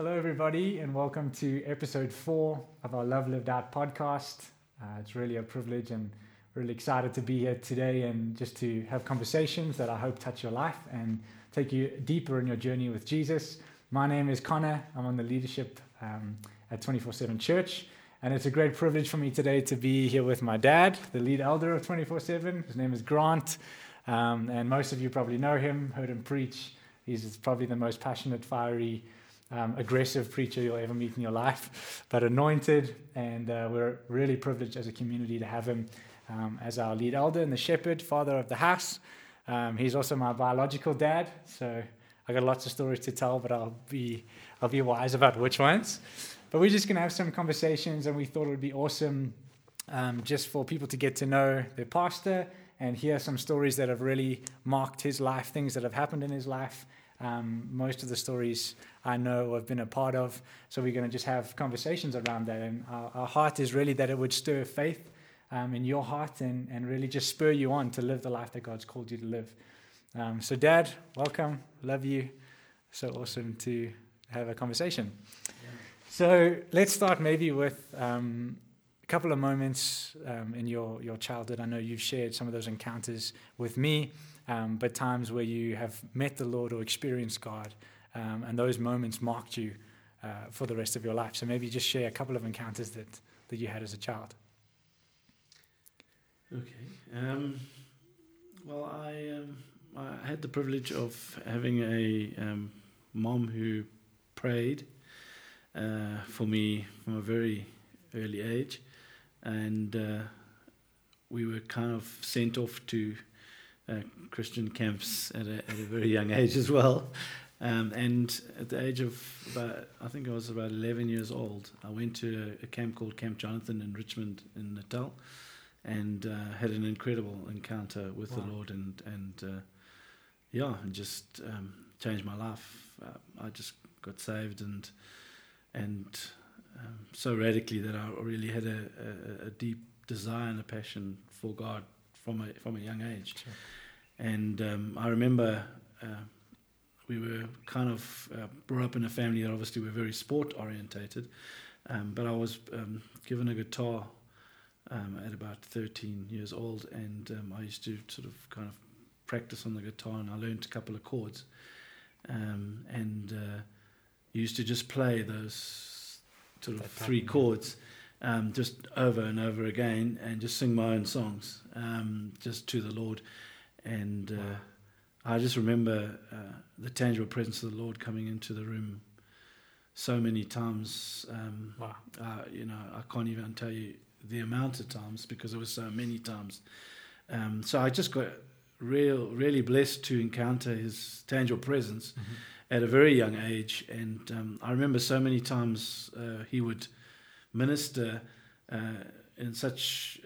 Hello, everybody, and welcome to episode four of our Love Lived Out podcast. Uh, it's really a privilege and really excited to be here today and just to have conversations that I hope touch your life and take you deeper in your journey with Jesus. My name is Connor. I'm on the leadership um, at 24 7 Church. And it's a great privilege for me today to be here with my dad, the lead elder of 24 7. His name is Grant. Um, and most of you probably know him, heard him preach. He's probably the most passionate, fiery, um, aggressive preacher you'll ever meet in your life, but anointed. And uh, we're really privileged as a community to have him um, as our lead elder and the shepherd, father of the house. Um, he's also my biological dad, so I got lots of stories to tell, but I'll be I'll be wise about which ones. But we're just gonna have some conversations, and we thought it would be awesome um, just for people to get to know their pastor and hear some stories that have really marked his life, things that have happened in his life. Um, most of the stories I know I've been a part of. So we're going to just have conversations around that. And our, our, heart is really that it would stir faith um, in your heart and, and really just spur you on to live the life that God's called you to live. Um, so, Dad, welcome. Love you. So awesome to have a conversation. Yeah. So, let's start maybe with um, a couple of moments um, in your, your childhood. I know you've shared some of those encounters with me, um, but times where you have met the Lord or experienced God, um, and those moments marked you uh, for the rest of your life. So, maybe just share a couple of encounters that, that you had as a child. Okay. Um, well, I um, I had the privilege of having a um, mom who prayed uh, for me from a very early age, and uh, we were kind of sent off to uh, Christian camps at a, at a very young age as well. Um, and at the age of about, I think I was about 11 years old, I went to a, a camp called Camp Jonathan in Richmond in Natal and uh, had an incredible encounter with wow. the Lord and and uh, yeah, and just um, changed my life. Uh, I just got saved and and um, so radically that I really had a, a, a, deep desire and a passion for God from a from a young age. Sure. And um, I remember uh, we were kind of uh, brought up in a family that obviously were very sport orientated, um, but I was um, given a guitar um, at about 13 years old, and um, I used to sort of kind of practice on the guitar, and I learned a couple of chords, um, and uh, used to just play those sort of that three pattern, chords. Um, just over and over again, and just sing my own songs, um, just to the Lord, and uh. I just remember uh, the tangible presence of the Lord coming into the room so many times. Um, wow. Uh, you know, I can't even tell you the amount of times because it was so many times. Um, so I just got real, really blessed to encounter his tangible presence mm-hmm. at a very young age. And um, I remember so many times uh, he would minister uh, in such.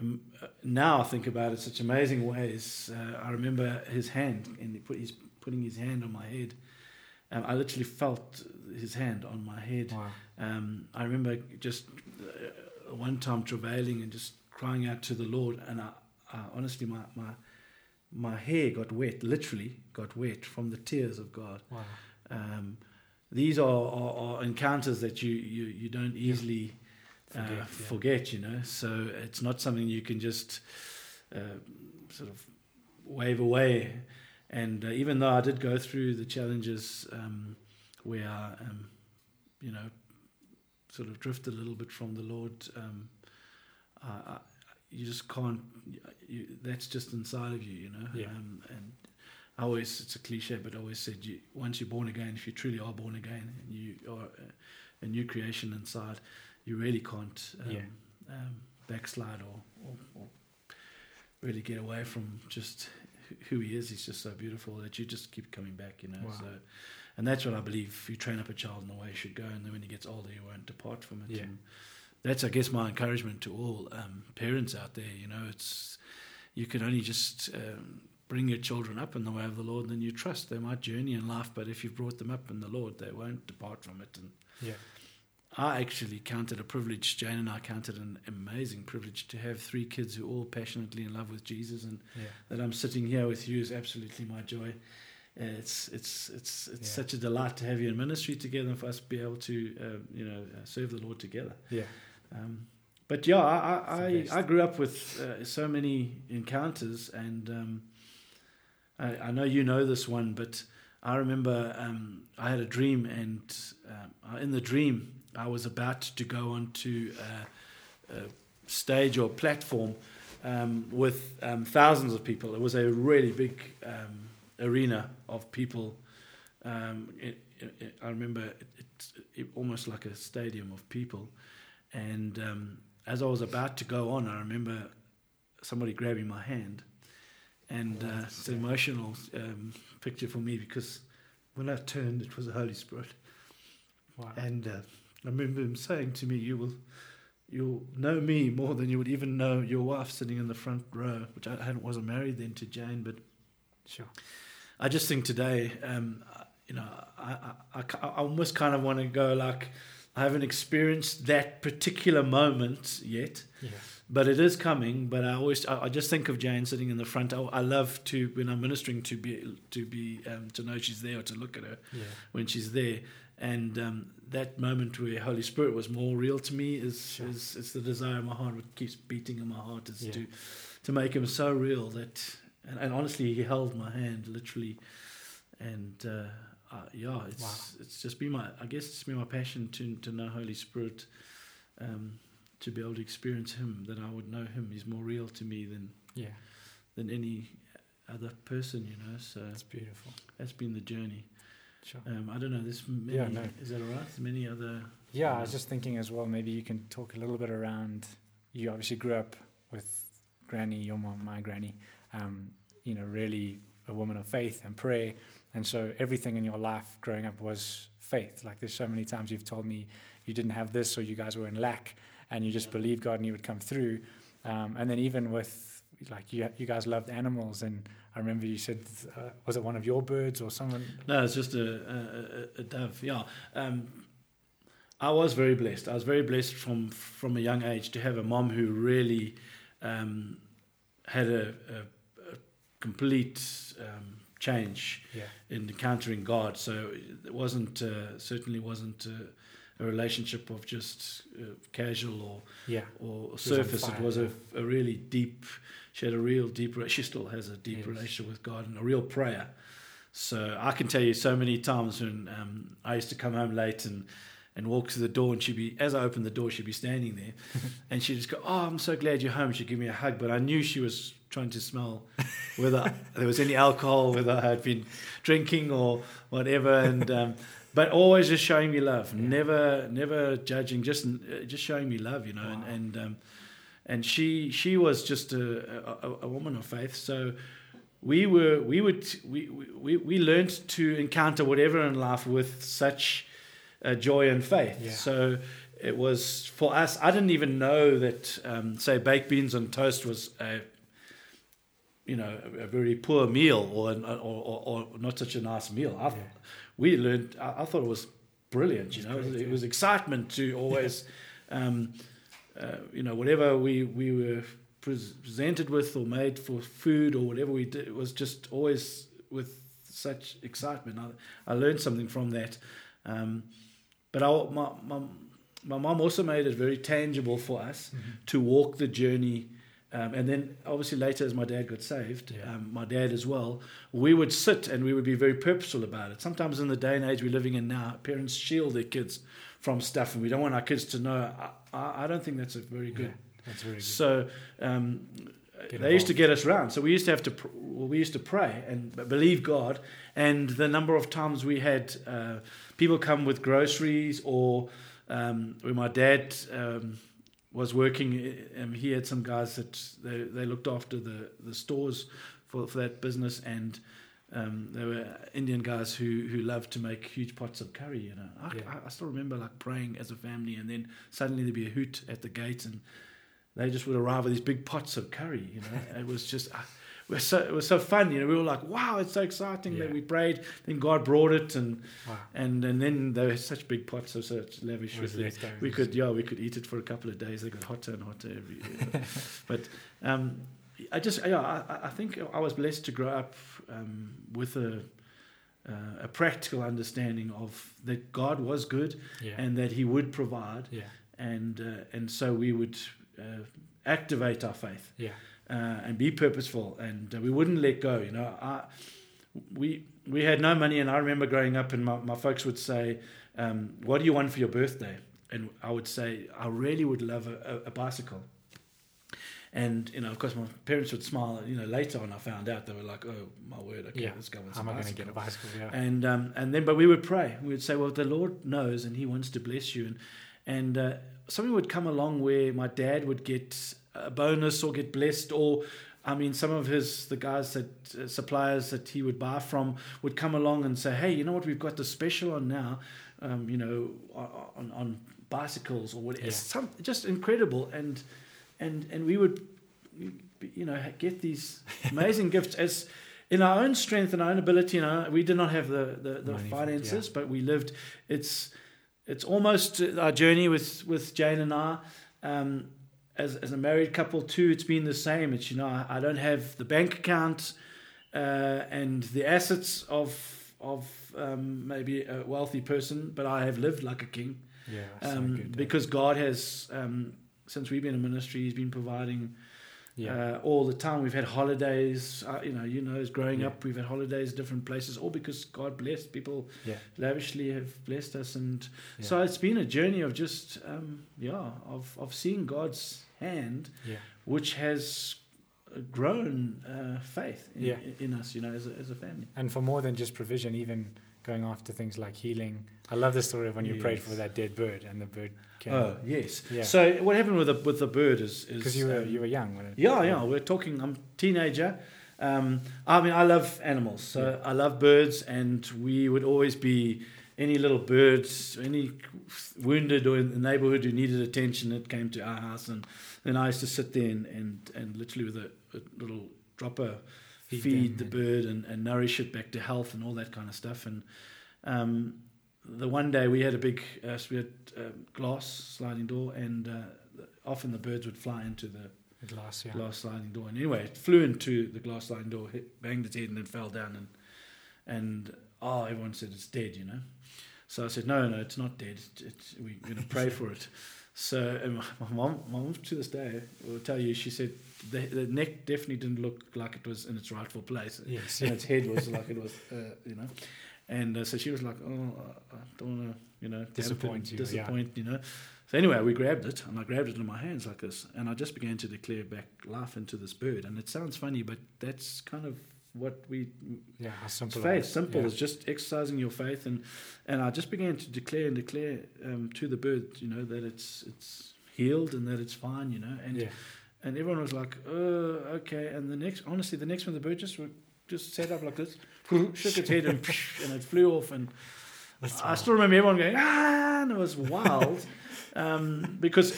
Uh, um, now I think about it, such amazing ways. Uh, I remember his hand, and he put, he's putting his hand on my head. Um, I literally felt his hand on my head. Wow. Um, I remember just uh, one time travailing and just crying out to the Lord, and I, I, honestly, my, my my hair got wet, literally got wet from the tears of God. Wow. Um, these are, are, are, encounters that you, you, you don't easily uh, forget, uh, yeah. forget, you know. So it's not something you can just uh, sort of wave away. And uh, even though I did go through the challenges um, where, um, you know, sort of drifted a little bit from the Lord, um, I, I, you just can't. You, that's just inside of you, you know. Yeah. Um, and I always, it's a cliche, but I always said, you, once you're born again, if you truly are born again, and you are a, a new creation inside, you really can't um, yeah. um, backslide or, or, or, really get away from just who he is. He's just so beautiful that you just keep coming back, you know. Wow. So and that's what I believe. You train up a child in the way he should go, and then when he gets older, he won't depart from it. Yeah. And that's, I guess, my encouragement to all um, parents out there. You know, it's you can only just um, bring your children up in the way of the Lord, and then you trust they might journey in life. But if you've brought them up in the Lord, they won't depart from it. And yeah. I actually counted a privilege. Jane and I counted an amazing privilege to have three kids who are all passionately in love with Jesus, and yeah. that I'm sitting here with you is absolutely my joy it's it's it's it's Yeah. such a delight to have you in ministry together and for us to be able to uh, you know uh, serve the Lord together. Yeah. Um, but yeah, I I, I. I grew up with uh, so many encounters, and um, I, I know you know this one, but I remember um, I had a dream, and um, in the dream I was about to go onto a, a stage or platform um, with um, thousands of people. It was a really big um, arena of people. Um, it, it, it- I remember it, almost like a stadium of people. And um, as I was about to go on, I remember somebody grabbing my hand. And uh, it's an emotional um, picture for me because when I turned, it was the Holy Spirit. Wow. And uh, I remember him saying to me, "You will, you'll know me more than you would even know your wife sitting in the front row." Which I hadn't, wasn't married then to Jane, but Sure. I just think today, um, you know, I, I, I, I almost kind of want to go like, I haven't experienced that particular moment yet, Yeah. but it is coming. But I always, I, I just think of Jane sitting in the front. I, I love to when I'm ministering to be to be um, to know she's there or to look at her Yeah. when she's there. And um, that moment where Holy Spirit was more real to me is, Sure. is it's the desire of my heart, what keeps beating in my heart is Yeah. to to make him so real that, and, and honestly, he held my hand literally, and uh, uh, yeah, it's Wow. it's just been my I guess it's been my passion to to know Holy Spirit, um, to be able to experience Him, that I would know Him. He's more real to me than Yeah. than any other person, you know. So That's beautiful. that's been the journey. Sure. Um, I don't know. There's many. Yeah, no. Is that all right? Many other. Yeah, I was just thinking as well. Maybe you can talk a little bit around. You obviously grew up with Granny, your mom, my granny. Um, you know, really a woman of faith and prayer, and so everything in your life growing up was faith. Like there's so many times you've told me you didn't have this, or you guys were in lack, and you just Yeah. believed God and He would come through. Um, and then even with like you, you guys loved animals, and I remember you said, uh, was it one of your birds or someone? No, it's just a a, a, dove. Yeah. Um, I was very blessed. I was very blessed from from a young age to have a mom who really um, had a, a, a complete um, change Yeah, in encountering God. So it wasn't uh, certainly wasn't a, a relationship of just uh, casual or yeah, or was surface. It fire, was a, a really deep. She had a real deep. She still has a deep Yes. relationship with God and a real prayer. So I can tell you so many times when um, I used to come home late and and walk to the door and she'd be as I opened the door she'd be standing there and she'd just go oh I'm so glad you're home she'd give me a hug but I knew she was trying to smell whether there was any alcohol whether I had been drinking or whatever and um, but always just showing me love Yeah. never never judging just uh, just showing me love you know Wow. and and um, and she she was just a, a, a woman of faith so we were we would we we, we learned to encounter whatever in life with such uh, joy and faith Yeah. so it was for us i didn't even know that um, say baked beans and toast was a you know a, a very poor meal or, an, or, or or not such a nice meal I, Yeah. we learned I, I thought it was brilliant you It's know great, it yeah. was excitement to always um, uh, you know whatever we we were presented with or made for food or whatever we did it was just always with such excitement. I, I learned something from that. Um, but I, my, my, my mom also made it very tangible for us to walk the journey um, and then obviously later as my dad got saved Yeah. um, my dad as well we would sit and we would be very purposeful about it. Sometimes in the day and age we're living in now parents shield their kids from stuff and we don't want our kids to know i, I, don't think that's a very good Yeah, that's very good. so um, they used to get us round. So we used to have to, pr- well, we used to pray and believe God. And the number of times we had uh, people come with groceries, or um, when my dad um, was working, um, he had some guys that they, they looked after the, the stores for, for that business, and um, they were Indian guys who who loved to make huge pots of curry. You know, I, Yeah. I, I still remember like praying as a family, and then suddenly there'd be a hoot at the gate, and they just would arrive with these big pots of curry. You know, it was just. Uh, it was so, it was so fun, you know. We were like, "Wow, it's so exciting!" Yeah. That we prayed, then God brought it, and wow. and and then they were such big pots, of such lavish with it. We could, yeah, we could eat it for a couple of days. They got hotter and hotter every year. but um, I just, yeah, I, I- think I was blessed to grow up um, with a uh, a practical understanding of that God was good Yeah. and that He would provide, yeah. and uh, and so we would uh, activate our faith Yeah. uh, and be purposeful, and uh, we wouldn't let go. You know, I, we we had no money, and I remember growing up, and my, my folks would say, um, "What do you want for your birthday?" And I would say, "I really would love a, a, a bicycle." And you know, of course, my parents would smile. You know, later on, I found out they were like, "Oh my word, okay, Yeah. this guy wants How am I going to get a bicycle? Yeah. And um, and then, but we would pray. We would say, "Well, the Lord knows, and He wants to bless you." And and uh, something would come along where my dad would get a bonus or get blessed, or I mean, some of his the guys that uh, suppliers that he would buy from would come along and say, "Hey, you know what? We've got the special on now. Um, you know, on on bicycles or whatever. Yeah. Some just incredible." And and and we would, you know, get these amazing gifts as in our own strength and our own ability. You know, we did not have the the, the finances, but we lived. It's it's almost our journey with with Jane and I. Um, as, as a married couple too, it's been the same. It's you know I, I don't have the bank account uh, and the assets of of um, maybe a wealthy person, but I have lived like a king yeah. So um, good. because God has um, since we've been in ministry, He's been providing yeah. uh, all the time. We've had holidays. Uh, you know, you know, as growing Yeah. up, we've had holidays, different places, all because God blessed people. Yeah. lavishly have blessed us, and so it's been a journey of just um, yeah, of of seeing God's hand, yeah. which has grown uh, faith in, in us. You know, as a, as a family. And for more than just provision, even going after things like healing. I love the story of when you prayed for that dead bird and the bird came. Oh yes. Yeah. So what happened with the with the bird is Because you were um, you were young when it. Yeah, yeah. We're talking. I'm a teenager. Um, I mean, I love animals. So Yeah. I love birds, and we would always be any little birds, any wounded or in the neighborhood who needed attention that came to our house, and then I used to sit there and and, and literally with a, a little dropper Feed feed, the bird and, and nourish it back to health and all that kind of stuff. And um, the one day we had a big, uh, we had um, glass sliding door, and uh, often the birds would fly into the glass, yeah. glass sliding door. And anyway, it flew into the glass sliding door, hit, banged its head, and then fell down. And and oh, everyone said it's dead, you know. So I said, no, no, it's not dead. It's, it's, we're going to pray for it. So and my my mom, my mom to this day will tell you, she said the, the neck definitely didn't look like it was in its rightful place, Yes. and its head was like it was, uh, you know. And uh, so she was like, oh, I don't want to, you know, Disappoint you, yeah. disappoint, you know. So anyway, we grabbed it, and I grabbed it in my hands like this, and I just began to declare back life into this bird. And it sounds funny, but that's kind of what we Yeah, simple. faith. it is. Simple. Yeah. It's just exercising your faith, and and I just began to declare and declare um, to the bird, you know, that it's it's healed and that it's fine, you know, and yeah. and everyone was like, oh, okay. And the next, honestly, the next one, the bird just just sat up like this, shook its head, and and it flew off, and That's I still remember everyone going ah, and it was wild, um, because.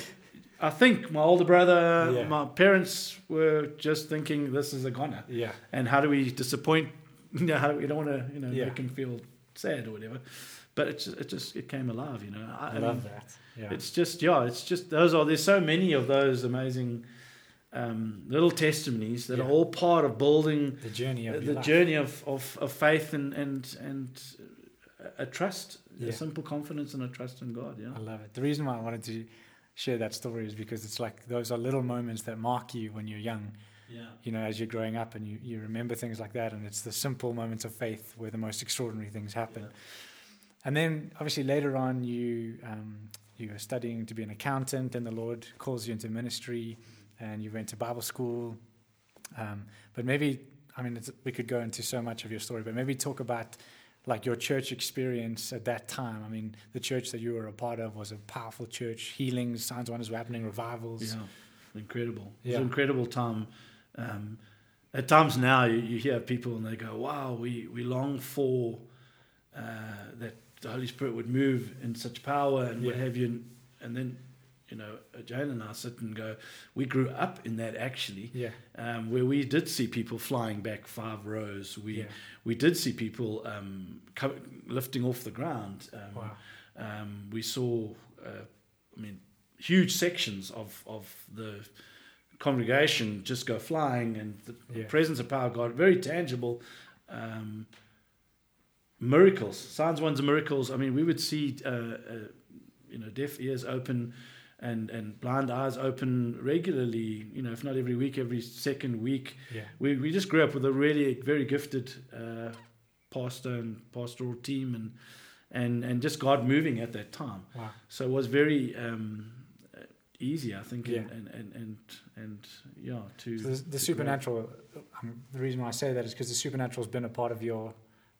I think my older brother, Yeah. my parents were just thinking this is a goner Yeah. and how do we disappoint? You know, how do we, you don't want to, you know, Yeah. make him feel sad or whatever. But it just, it just it came alive, you know. I, I, I love mean, that. Yeah. It's just yeah, it's just those are there's so many of those amazing um, little testimonies that Yeah. are all part of building the journey of the journey of, of, of faith and and and a trust, Yeah. a simple confidence and a trust in God. Yeah. I love it. The reason why I wanted to share that story is because it's like those are little moments that mark you when you're young, Yeah. you know, as you're growing up and you, you remember things like that. And it's the simple moments of faith where the most extraordinary things happen. And then obviously later on, you, um, you were studying to be an accountant, and the Lord calls you into ministry, and you went to Bible school. Um, but maybe, I mean, it's, we could go into so much of your story, but maybe talk about like your church experience at that time. I mean, the church that you were a part of was a powerful church. Healings, signs, wonders were happening, revivals. Yeah, incredible. It's Yeah. an incredible time. Um, at times now, you, you hear people and they go, "Wow, we we long for uh, that the Holy Spirit would move in such power and what have you." And then, you know, Jane and I sit and go, "We grew up in that actually." Yeah, Um, where we did see people flying back five rows, we yeah. we did see people um, co- lifting off the ground. Um, Wow. um, we saw, uh, I mean, huge sections of, of the congregation just go flying, and the Yeah. presence of power of God, very tangible. Um, miracles, signs, wonders, and miracles. I mean, we would see, uh, uh, you know, deaf ears open and, and blind eyes open regularly, you know, if not every week, every second week. Yeah. We, we just grew up with a really very gifted uh, pastor and pastoral team and, and, and just God moving at that time. Wow. So it was very um, easy, I think, Yeah. and, and, and, and, yeah, to. So the, the grow. supernatural. Um, the reason why I say that is because the supernatural has been a part of your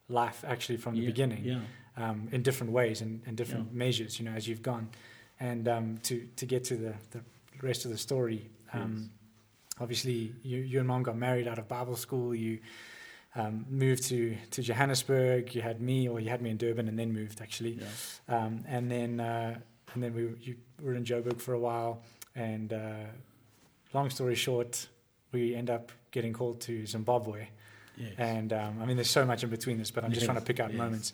life actually from the Yeah, beginning. Yeah. um, in different ways and, and different Yeah. measures, you know, as you've gone. And um, to, to get to the, the rest of the story, um, obviously you, you and mom got married out of Bible school. You um, moved to, to Johannesburg. You had me, or you had me in Durban, and then moved actually. Yeah. Um, and then uh, and then we you were in Joburg for a while. And uh, long story short, we end up getting called to Zimbabwe. Yes. And um, I mean, there's so much in between this, but I'm just Yes, trying to pick out yes. moments.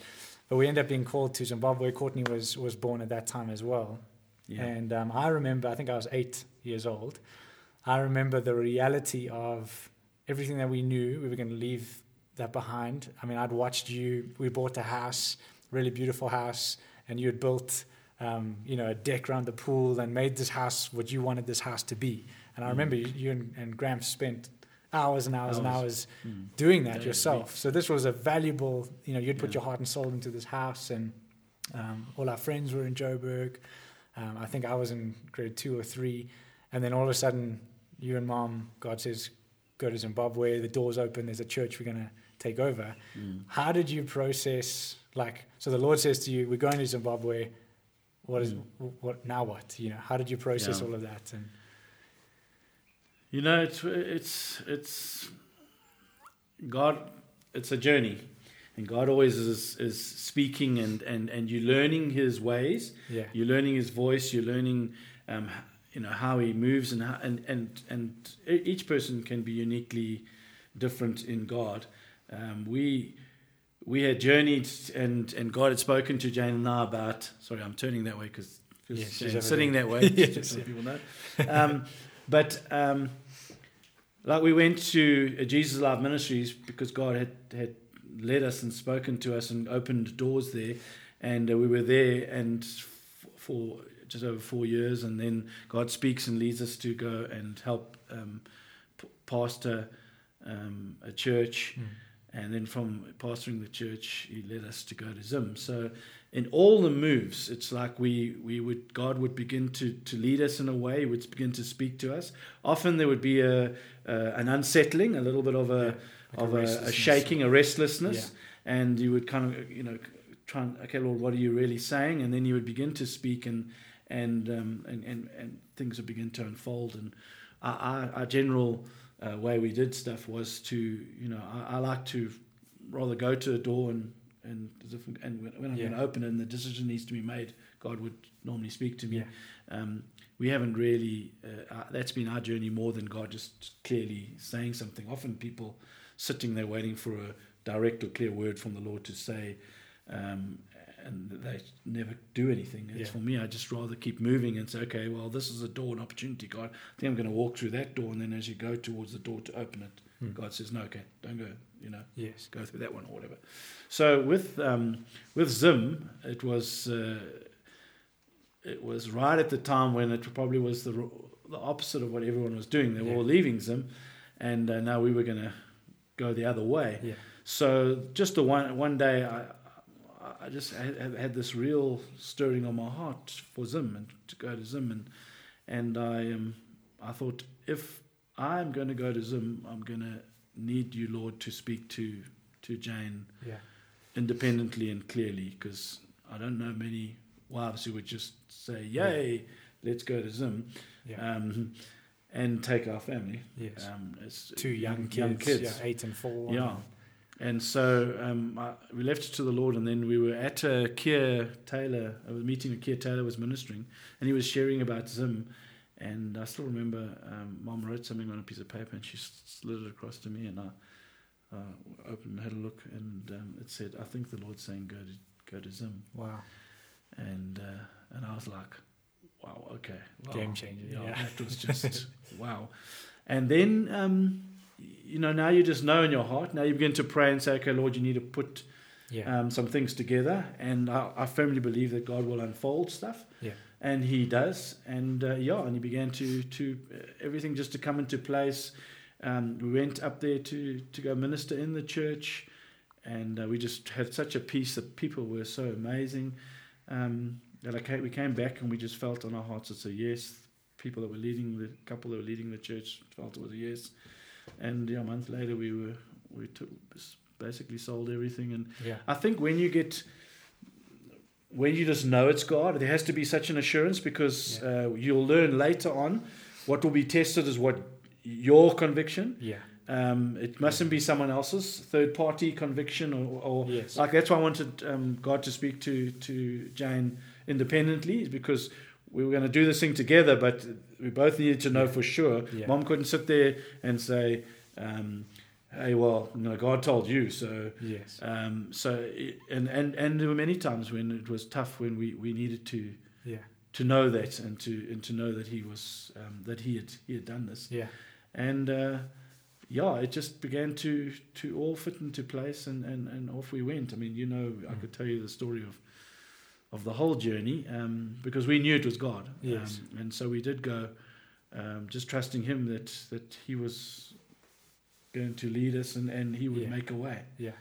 But we end up being called to Zimbabwe. Courtney was was born at that time as well. Yeah. And um, I remember, I think I was eight years old. I remember the reality of everything that we knew. We were going to leave that behind. I mean, I'd watched you. We bought a house, really beautiful house, and you had built, um, you know, a deck around the pool and made this house what you wanted this house to be. And I Mm. remember you, you and, and Graham spent hours and hours, and Hours. hours Mm. doing that yourself. weeks. So this was a valuable, you know, you'd put Yeah. your heart and soul into this house, and um, all our friends were in Joburg. Um, I think I was in grade two or three, and then all of a sudden, you and mom, God says, go to Zimbabwe. The doors open. There's a church we're gonna take over. Mm. How did you process? Like, so the Lord says to you, "We're going to Zimbabwe. What is Mm. what now? What you know? How did you process Yeah. all of that? And You know, it's it's it's God. It's a journey, and God always is is speaking, and and and you're learning His ways. yeah, You're learning His voice. You're learning, um, you know, how He moves, and how, and and and each person can be uniquely different in God. Um, we we had journeyed, and and God had spoken to Jane and I about. Sorry, I'm turning that way because Yes, she's sitting there. that way. Yes, just so yeah. people know. Um, but um, like we went to Jesus Live Ministries because God had had led us and spoken to us and opened doors there, and uh, we were there and f- for just over four years, and then God speaks and leads us to go and help um, p- pastor um, a church. Mm. And then from pastoring the church, he led us to go to Zim. So in all the moves, it's like we, we would God would begin to, to lead us in a way, he would begin to speak to us. Often there would be a, uh, an unsettling, a little bit of a like of a, a shaking, a restlessness, and you would kind of you know try and okay, Lord, what are you really saying? And then you would begin to speak, and and um, and, and and things would begin to unfold. And our, our, our general uh, way we did stuff was to you know I, I like to rather go to a door and and and when, when I'm Yeah. going to open it and the decision needs to be made, God would normally speak to me. yeah, Um, we haven't really, uh, uh, that's been our journey more than God just clearly saying something. Often people sitting there waiting for a direct or clear word from the Lord to say, um, and they never do anything. It's Yeah. for me, I just rather keep moving and say, okay, well, this is a door, an opportunity, God. I think I'm going to walk through that door, and then as you go towards the door to open it, Hmm. God says, no, okay, don't go, you know yes, go through that one or whatever. So with um, with Zim, it was uh, it was right at the time when it probably was the the opposite of what everyone was doing. They were Yeah. all leaving Zim, and uh, now we were going to go the other way. yeah, So just the one one day, I I just had, had this real stirring on my heart for Zim and to go to Zim, and and I um I thought if I'm going to go to Zim, I'm going to need you, Lord, to speak to to Jane yeah, independently and clearly, because I don't know many wives who would just say, "Yay, let's go to Zim," yeah, um, and take our family. yes. Um, it's Two young kids, young kids. yeah, eight and four. Yeah. And so um, I, we left it to the Lord, and then we were at a Keir Taylor. I was meeting with Keir Taylor was ministering, and he was sharing about Zim. And I still remember um, Mom wrote something on a piece of paper, and she slid it across to me, and I uh, opened, and had a look, and um, it said, "I think the Lord's saying go to go to Zim," Wow. and uh, and I was like, "Wow, okay, wow. Game changer, Yeah, yeah. that was just wow." And then um, you know, now you just know in your heart. Now you begin to pray and say, okay, Lord, you need to put Yeah. um, some things together, and I, I firmly believe that God will unfold stuff. Yeah. And He does, and uh, yeah, and He began to to uh, everything just to come into place. Um, we went up there to to go minister in the church, and uh, we just had such a peace. The people were so amazing. Um, that I came, we came back and we just felt on our hearts it's a yes. People that were leading the couple that were leading the church felt it was a yes, and yeah, a month later we were we took basically sold everything and Yeah. I think when you get when you just know it's God, there has to be such an assurance because uh, you'll learn later on what will be tested is what your conviction. Yeah. Um, it mustn't be someone else's third party conviction or, or Yes. like that's why I wanted um, God to speak to to Jane independently is because we were going to do this thing together, but we both needed to know for sure. Yeah. Mom couldn't sit there and say, um, "Hey, well, you know, God told you." So, Yes. um, so and and and there were many times when it was tough when we, we needed to Yeah. to know that and to and to know that he was um, that he had he had done this Yeah. and uh, yeah, it just began to to all fit into place, and, and, and off we went. I mean, you know, I Mm. could tell you the story of of the whole journey um, because we knew it was God, Yes. um, and so we did go, um, just trusting Him that that He was going to lead us and, and He would Yeah. make a way. Yeah.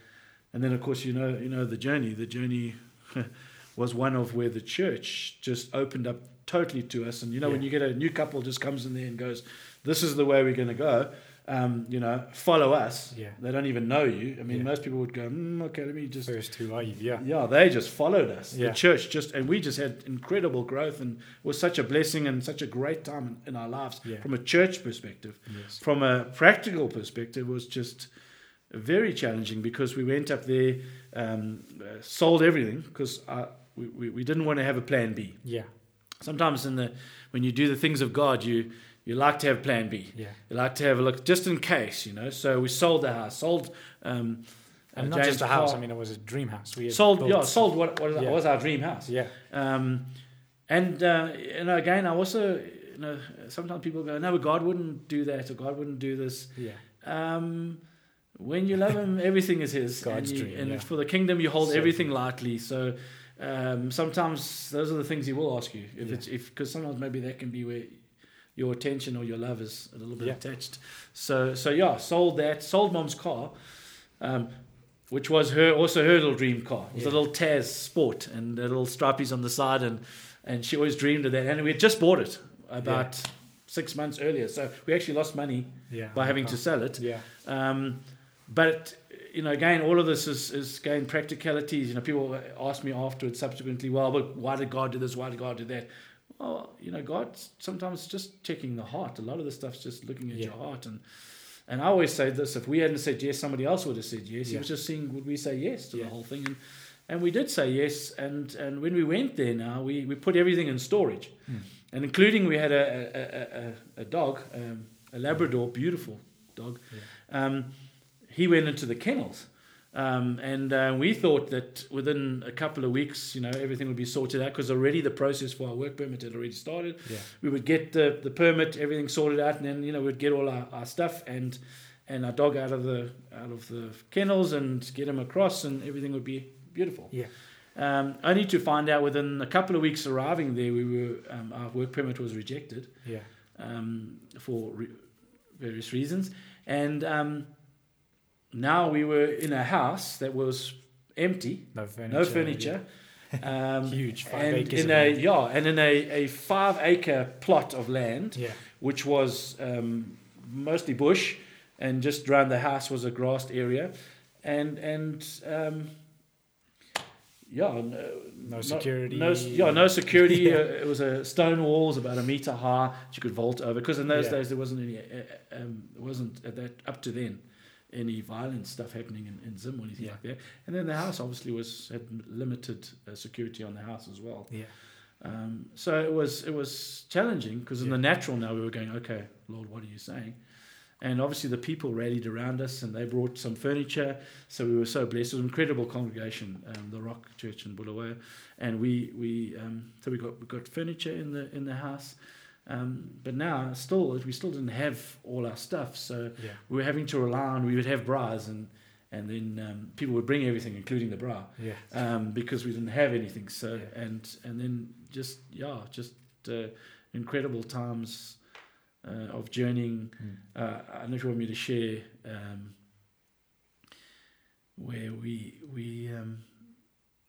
And then, of course, you know, you know the journey. The journey was one of where the church just opened up totally to us. And you know, when you get a new couple just comes in there and goes, "This is the way we're going to go." Um, you know, follow us. Yeah. They don't even know you. I mean, Yeah. most people would go, mm, "Okay, let me just." First who are you? Yeah. Yeah, they just followed us. Yeah. The church just, and we just had incredible growth, and was such a blessing and such a great time in, in our lives Yeah. from a church perspective. Yes. From a practical perspective, it was just very challenging because we went up there, um, uh, sold everything because we, we, we didn't want to have a plan B. Yeah. Sometimes in the when you do the things of God, you you like to have plan B. Yeah. You like to have a look just in case, you know. So we sold the house, sold. Um, And uh, not James just a house. I mean, it was a dream house. We sold built- yeah sold what, what Yeah. was our dream house. Yeah. Um, and uh, you know, again, I also you know sometimes people go, no, but God wouldn't do that or God wouldn't do this. Yeah. Um, when you love Him, everything is His. God's and you, dream, and yeah. for the kingdom, you hold everything lightly. So um, sometimes those are the things He will ask you. If Yeah. it's if because sometimes maybe that can be where your attention or your love is a little bit Yeah. attached. So so yeah, sold that, sold mom's car. Um, which was her also her little dream car. It was Yeah. a little Tazz Sport and the little stripies on the side, and and she always dreamed of that. And we had just bought it about six months earlier, so we actually lost money Yeah. by having to sell it. Yeah. Um, but you know, again, all of this is is again practicalities. You know, people ask me afterwards, subsequently, well, but why did God do this? Why did God do that? Well, you know, God sometimes just checking the heart. A lot of the stuff's just looking at Yeah. your heart and. And I always say this: if we hadn't said yes, somebody else would have said yes. He was just seeing would we say yes to Yeah. the whole thing, and and we did say yes. And and when we went there, now we, we put everything in storage, Hmm. and including we had a a, a, a, a dog, um, a Labrador, beautiful dog. Um, he went into the kennels, um, and uh, we thought that within a couple of weeks, you know, everything would be sorted out because already the process for our work permit had already started Yeah. we would get the, the permit, everything sorted out, and then you know we'd get all our, our stuff and and our dog out of the out of the kennels and get him across, and everything would be beautiful. Yeah. Um, only to find out within a couple of weeks arriving there, we were um, our work permit was rejected Yeah. um, for re- various reasons, and um, now we were in a house that was empty, No furniture. no furniture. Um, Huge. Five and acres. in a land. yeah, and in a, a five acre plot of land, Yeah. which was um, mostly bush, and just around the house was a grassed area, and and um, yeah, no, No security. no, yeah, no security. uh, it was a stone walls about a meter high that you could vault over. Because in those Yeah. days there wasn't any, uh, uh, um, it wasn't at that up to then any violent stuff happening in, in Zim or anything Yeah. like that. And then the house obviously was had limited uh, security on the house as well. Yeah. Um, so it was it was challenging because in Yeah. the natural now we were going, okay, Lord, what are you saying? And obviously the people rallied around us and they brought some furniture. So we were so blessed. It was an incredible congregation, um, the Rock Church in Bulawayo, and we we um, so we got we got furniture in the in the house. Um, but now still we still didn't have all our stuff, so Yeah. we were having to rely on we would have braais and and then um, people would bring everything, including the braai, Yeah. um, because we didn't have anything. So Yeah. and and then just yeah, just uh, incredible times uh, of journeying. Mm. Uh, I don't know if you want me to share um, where we we um,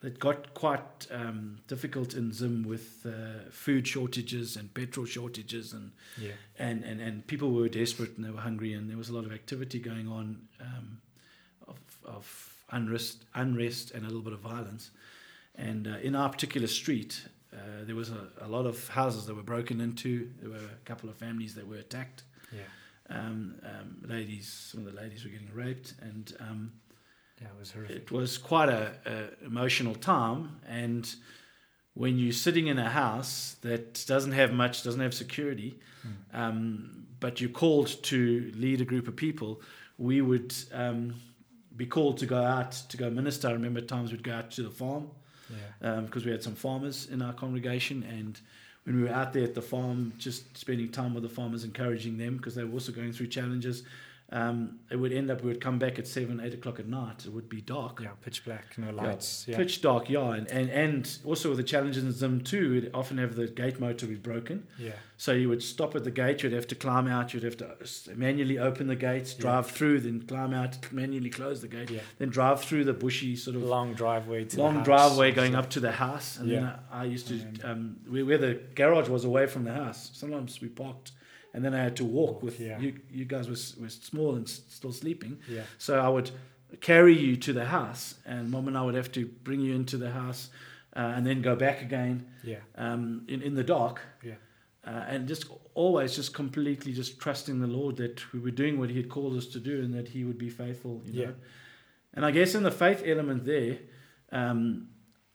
it got quite um, difficult in Zim with uh, food shortages and petrol shortages and Yeah. and, and, and people were desperate and they were hungry and there was a lot of activity going on um, of, of unrest, unrest and a little bit of violence. And uh, in our particular street, uh, there was a, a lot of houses that were broken into. There were a couple of families that were attacked. Yeah. Um, um, ladies, some of the ladies were getting raped, and um, Yeah. It was horrific. it was quite a, a emotional time. And when you're sitting in a house that doesn't have much, doesn't have security, Mm. um, but you're called to lead a group of people, we would um, be called to go out to go minister. I remember times we'd go out to the farm Yeah. because we had some farmers in our congregation, and when we were out there at the farm, just spending time with the farmers, encouraging them because they were also going through challenges. Um, it would end up we would come back at seven, eight o'clock at night. It would be dark, Yeah. Pitch black. No lights. Yeah. pitch dark, yeah, and, and and also with the challenges in Zim too, we'd often have the gate motor be broken. Yeah. So you would stop at the gate, you'd have to climb out, you'd have to manually open the gates, drive through, then climb out, manually close the gate, Yeah. then drive through the bushy sort of Long driveway to the long house. driveway going up to the house. And then I, I used to, um, where, where the garage was away from the house, sometimes we parked and then I had to walk with, Yeah. you, you guys were, were small and still sleeping. Yeah. So I would carry you to the house, and mom and I would have to bring you into the house uh, and then go back again Yeah. um, in, in the dark. Yeah. Uh, and just always just completely just trusting the Lord that we were doing what He had called us to do and that He would be faithful. You know? Yeah. And I guess in the faith element there, um,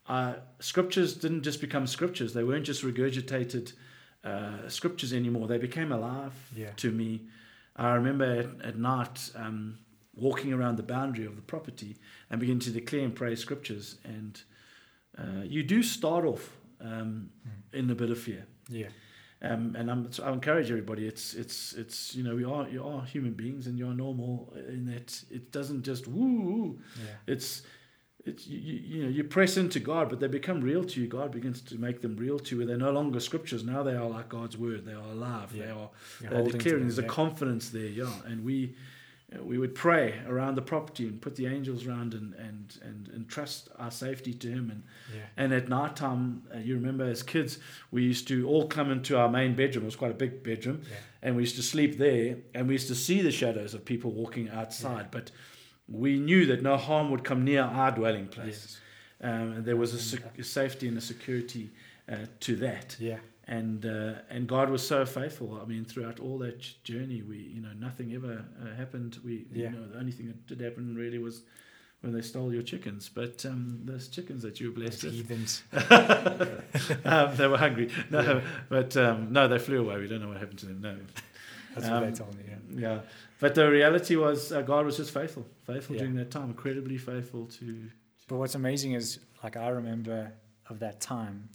uh, scriptures didn't just become scriptures. They weren't just regurgitated uh, scriptures anymore. They became alive Yeah. to me. I remember at, at night um, walking around the boundary of the property and begin to declare and pray scriptures. And uh, you do start off um, Mm. in a bit of fear. Yeah. Um, and I'm, so I encourage everybody. It's it's it's you know we are you are human beings and you're normal in that it doesn't just woo. woo. Yeah. It's it's you, you, you know you press into God, but they become real to you. God begins to make them real to you. They're no longer scriptures. Now they are like God's word. They are alive. They Yeah. are You're they're declaring. There's a confidence there. Yeah, and we. We would pray around the property and put the angels around and, and, and, and trust our safety to Him. And Yeah. and at night time, uh, you remember as kids, we used to all come into our main bedroom. It was quite a big bedroom. Yeah. And we used to sleep there. And we used to see the shadows of people walking outside. But we knew that no harm would come near our dwelling place. Yes. Um, and there was a, sec- a safety and a security uh, to that. Yeah. And uh, and God was so faithful. I mean, throughout all that journey, we you know nothing ever uh, happened. We Yeah. you know the only thing that did happen really was when they stole your chickens. But um, those chickens that you were blessed Those with, um, they were hungry. No, Yeah. but um, no, they flew away. We don't know what happened to them. No, That's what they Um, told me. Yeah. yeah. But the reality was, uh, God was just faithful, faithful Yeah. during that time, incredibly faithful to. But what's amazing is, like, I remember of that time,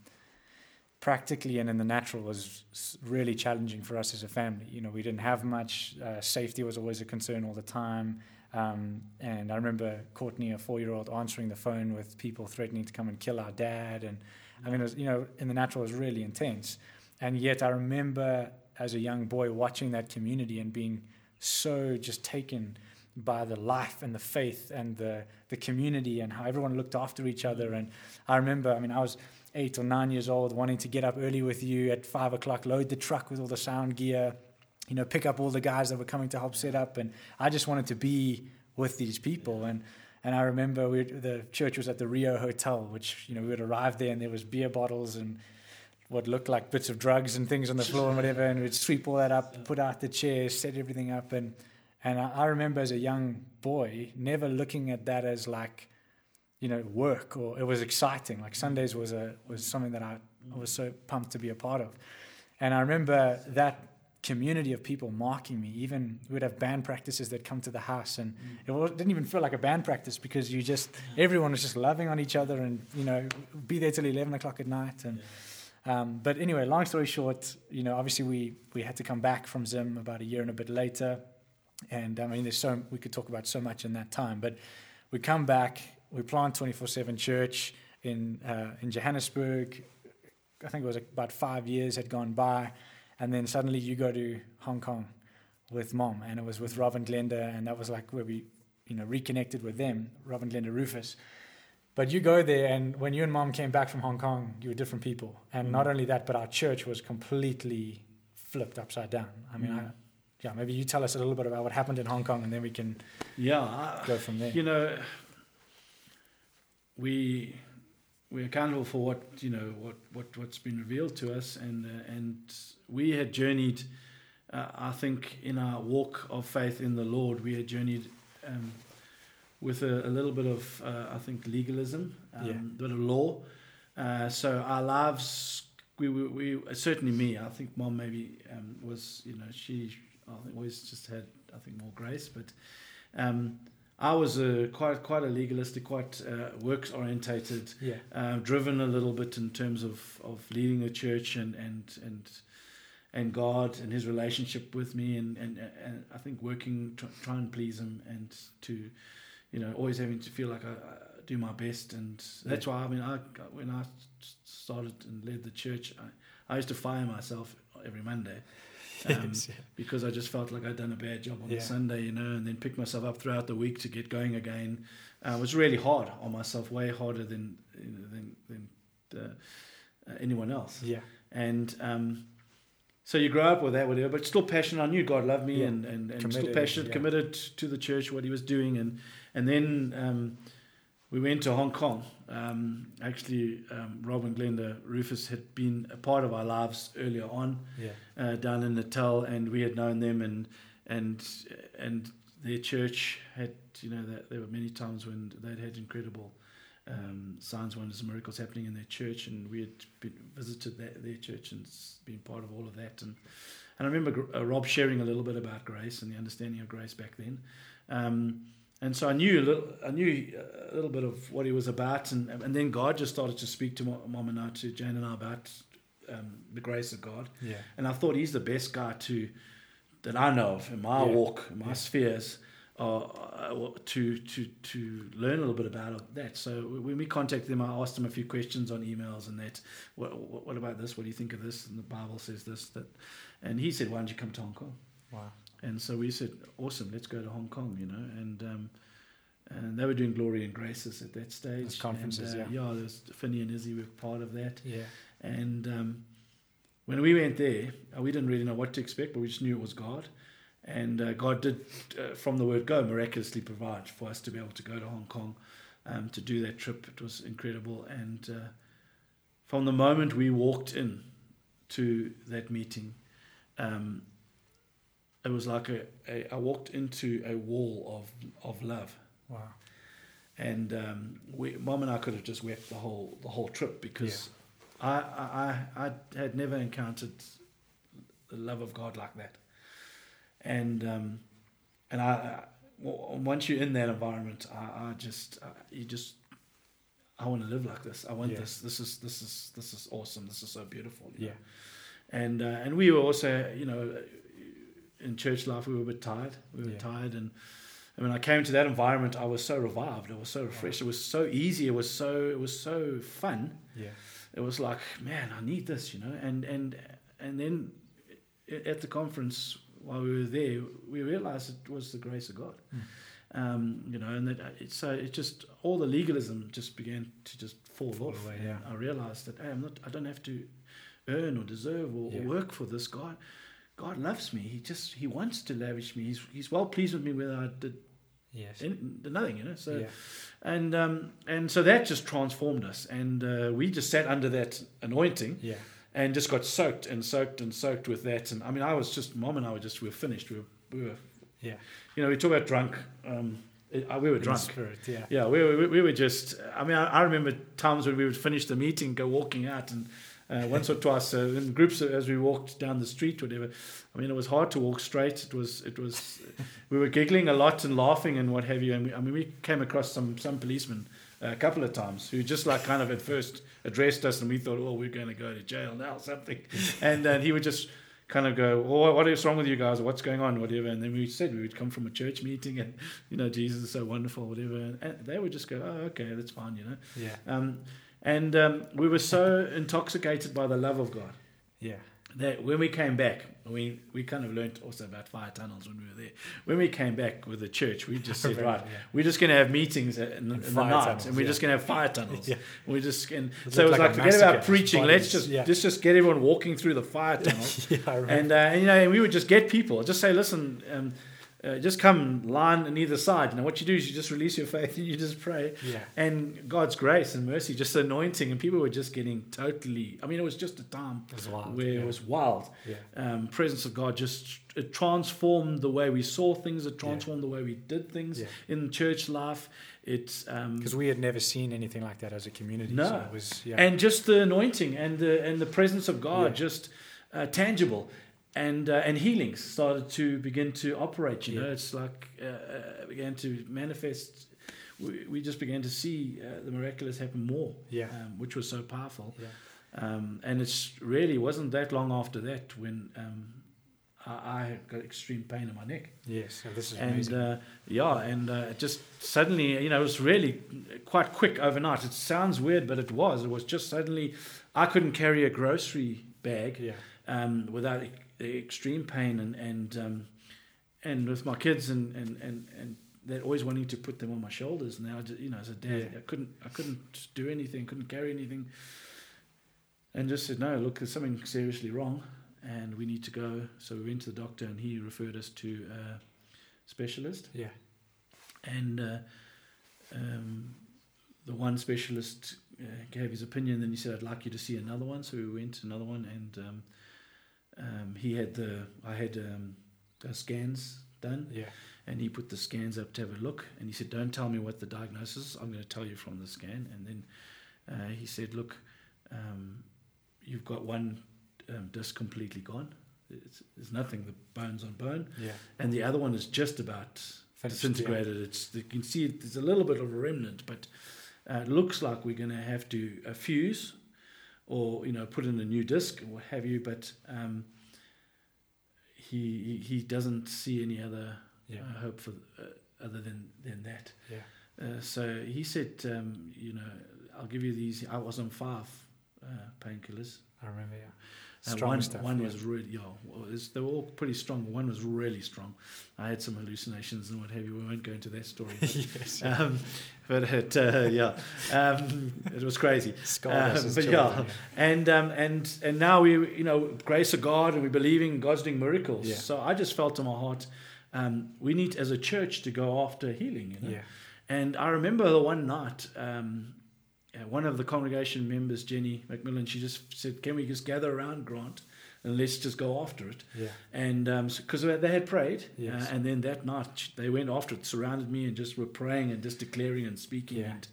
practically and in the natural was really challenging for us as a family. You know, we didn't have much. Uh, safety was always a concern all the time. Um, and I remember Courtney, a four-year-old, answering the phone with people threatening to come and kill our dad. And I mean, it was, you know, in the natural, it was really intense. And yet, I remember as a young boy watching that community and being so just taken by the life and the faith and the, the community and how everyone looked after each other. And I remember, I mean, I was eight or nine years old, wanting to get up early with you at five o'clock, load the truck with all the sound gear, you know, pick up all the guys that were coming to help set up. And I just wanted to be with these people. And and I remember we, the church was at the Rio Hotel, which you know we would arrive there and there was beer bottles and what looked like bits of drugs and things on the floor and whatever, and we'd sweep all that up, put out the chairs, set everything up, and and I, I remember as a young boy never looking at that as like, you know, work or it was exciting. Like Sundays was a was something that I, I was so pumped to be a part of, and I remember that community of people marking me. Even we'd have band practices that come to the house, and it didn't even feel like a band practice because you just everyone was just loving on each other, and you know, be there till eleven o'clock at night, and. Um, but anyway, long story short, you know, obviously we, we had to come back from Zim about a year and a bit later. and I mean, there's so we could talk about so much in that time. But we come back, we plant 24/7 church in uh, in Johannesburg. I think it was about five years had gone by, and then suddenly you go to Hong Kong with mom, and it was with Rob and Glenda, and that was like where we, you know, reconnected with them, Rob and Glenda Rufus. But you go there, and when you and mom came back from Hong Kong, you were different people, and mm. not only that, but our church was completely flipped upside down. I mean, mm. I, yeah, maybe you tell us a little bit about what happened in Hong Kong, and then we can yeah go from there. You know, we we're accountable for what you know what what what's been revealed to us, and uh, and we had journeyed. Uh, I think in our walk of faith in the Lord, we had journeyed um, with a, a, little bit of uh, I think legalism, um, yeah. a bit of law. Uh, so our lives, we, we, we, certainly me. I think mom maybe um, was you know she I think always just had I think more grace, but. Um, I was a, quite quite a legalistic, quite uh, works orientated, yeah. uh, driven a little bit in terms of, of leading the church and and and and God and His relationship with me, and and, and I think working try, try and please Him and to, you know, always having to feel like I, I do my best, and that's yeah. why I mean I when I started and led the church, I, I used to fire myself every Monday um, yes, yeah. because I just felt like I'd done a bad job on yeah. the Sunday, you know, and then pick myself up throughout the week to get going again. Uh, it was really hard on myself, way harder than you know, than, than uh, anyone else. Yeah, and um, so you grow up with that, whatever, but still passionate. I knew God loved me, yeah. and and, and still passionate, committed to the church, what He was doing, and and then. Um, we went to Hong Kong. Um, actually, um, Rob and Glenda Rufus had been a part of our lives earlier on, yeah. uh, down in Natal, and we had known them, and and and their church had, you know, that there were many times when they'd had incredible um, signs, wonders, and miracles happening in their church, and we had been, visited that, their church and been part of all of that, and and I remember uh, Rob sharing a little bit about grace and the understanding of grace back then. Um, and so I knew a little, I knew a little bit of what he was about, and and then God just started to speak to mom and I, to Jane and I about um, the grace of God. Yeah. And I thought he's the best guy to that I know of in my yeah. walk, in my yeah. spheres, uh, to to to learn a little bit about that. So when we contacted him, I asked him a few questions on emails and that. What, what, what about this? What do you think of this? And the Bible says this that, and he said, "Why don't you come to Hong Kong?" Wow. And so we said, awesome, let's go to Hong Kong, you know. And um, and they were doing Glory and Graces at that stage. Those conferences, and, uh, yeah. Yeah, there's Finney and Izzy were part of that. Yeah. And um, when we went there, uh, we didn't really know what to expect, but we just knew it was God. And uh, God did, uh, from the word go, miraculously provide for us to be able to go to Hong Kong um, to do that trip. It was incredible. And uh, from the moment we walked in to that meeting, um, it was like a, a I walked into a wall of of love. Wow. And um, we, mom and I could have just wept the whole the whole trip because yeah. I, I I had never encountered the love of God like that. And um, and I, I once you're in that environment, I, I just I, you just I want to live like this. I want yeah. this. This is this is this is awesome. This is so beautiful. Yeah. Know? And uh, and we were also you know in church life we were a bit tired. We were yeah. tired, and, and when I came to that environment, I was so revived. I was so refreshed. It was so easy. It was so it was so fun. Yeah. It was like, man, I need this, you know. And and and then at the conference while we were there, we realized it was the grace of God. Mm. Um, you know, and that it, so it just all the legalism just began to just fall, fall off. Away, yeah. I realized that hey, I'm not. I don't have to earn or deserve or, yeah. or work for this God. God loves me. He just He wants to lavish me. He's He's well pleased with me whether I did yes nothing, you know. So yeah. and um and so that just transformed us, and uh, we just sat under that anointing. Yeah. And just got soaked and soaked and soaked with that, and I mean, I was just mom and I were just we were finished. We were, we were yeah. You know, we talk about drunk. Um, uh, we were drunk. Spirit, yeah. Yeah, we were, we were just. I mean, I, I remember times when we would finish the meeting, go walking out, and uh, once or twice uh, in groups as we walked down the street, whatever. I mean, it was hard to walk straight. It was, it was. we were giggling a lot and laughing and what have you. And we, I mean, we came across some some policemen uh, a couple of times who just like kind of at first addressed us, and we thought, oh, we're going to go to jail now, something. and then he would just kind of go, "Oh, what is wrong with you guys? What's going on? Whatever." And then we said we would come from a church meeting, and you know, Jesus is so wonderful, whatever. And, and they would just go, "Oh, okay, that's fine," you know. Yeah. Um, and um, we were so intoxicated by the love of God Yeah. that when we came back, we we kind of learnt also about fire tunnels when we were there. When we came back with the church, we just said, right, yeah. we're just going to have meetings in, in the night, tunnels, and we're yeah. just going to have fire tunnels. Yeah. We just and It so it was like, like forget about preaching. Let's just yeah. just just get everyone walking through the fire tunnels. yeah. And, uh, and you know, and we would just get people. Just say, listen, um, uh, just come line on either side. You know, what you do is you just release your faith and you just pray. yeah. And God's grace and mercy, just anointing, and people were just getting totally. I mean, it was just a time It wild. where yeah. it was wild. Yeah. Um, presence of God just it transformed the way we saw things. It transformed the way we did things Yeah. in church life. It's um, Because we had never seen anything like that as a community. No. So it was, yeah. and just the anointing and the and the presence of God, Yeah. just uh, tangible, and uh, and healings started to begin to operate. You know, it's like uh, uh, began to manifest. We, we just began to see uh, the miraculous happen more, yeah. um, which was so powerful. yeah. Um, and it's really wasn't that long after that when um, I, I got extreme pain in my neck. Yes. This is And amazing. uh, yeah, and uh, just suddenly, you know, it was really quite quick overnight. It sounds weird, but it was. It was just suddenly, I couldn't carry a grocery bag yeah. um, without e- extreme pain, and and um, and with my kids, and and and and they're always wanting to put them on my shoulders. Now, you know, as a dad, Yeah. I couldn't I couldn't do anything, couldn't carry anything, and just said, no, look, there's something seriously wrong, and we need to go. So we went to the doctor, and he referred us to a specialist Yeah. and uh, um, the one specialist uh, gave his opinion. Then he said, "I'd like you to see another one." So we went to another one, and um, um, he had the I had um, scans done, Yeah. and he put the scans up to have a look. And he said, "Don't tell me what the diagnosis is. I'm going to tell you from the scan." And then uh, he said, "Look, um, you've got one um, disc completely gone. It's, there's nothing. The bone's on bone." Yeah. and the other one is just about Finished, disintegrated. It's you can see it, there's a little bit of a remnant, but uh, it looks like we're going to have to uh, fuse or you know put in a new disc or what have you. But um, he he doesn't see any other Yeah. uh, hope for uh, other than than that. Yeah. Uh, so he said, um, you know, I'll give you these. I was on five uh, painkillers. I remember. Yeah. Strong one stuff. one yeah. was really, yeah, it's- they were all pretty strong. One was really strong. I had some hallucinations and what have you. We won't go into that story. But, yes. um, but it, uh, yeah, um, it was crazy. Uh, as but children, And um, and and now we, you know, grace of God, and we're believing God's doing miracles. Yeah. So I just felt in my heart, um, we need as a church to go after healing. You know? Yeah. And I remember the one night, um, one of the congregation members, Jenny McMillan, she just said, "Can we just gather around Grant and let's just go after it?" Yeah. And because they had prayed, Yes. uh, and then that night they went after it, surrounded me, and just were praying and just declaring and speaking, Yeah. and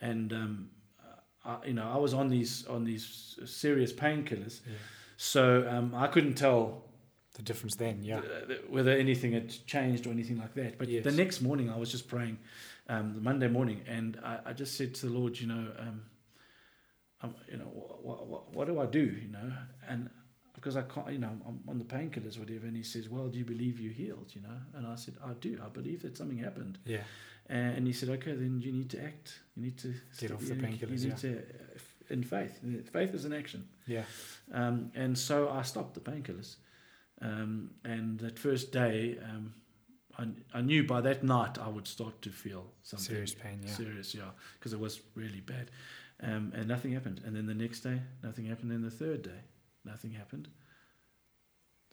and um, I, you know I was on these on these serious painkillers, Yeah. so um, I couldn't tell The difference then. Yeah. uh, whether anything had changed or anything like that. But Yes. the next morning, I was just praying, um, the Monday morning, and I, I just said to the Lord, you know, um, um, you know, what, what, what do I do, you know, and because I can't, you know, I'm on the painkillers, whatever. And he says, well, do you believe you healed, you know? And I said, I do. I believe that something happened. Yeah. And he said, okay, then you need to act. You need to Get off the painkillers, You yeah. to, uh, in faith. Faith is an action. Yeah. Um, and so I stopped the painkillers. Um, and that first day, um, I, I knew by that night I would start to feel something Serious pain. Yeah. serious, yeah, because it was really bad. Um, and nothing happened. And then the next day, nothing happened. And the third day, nothing happened.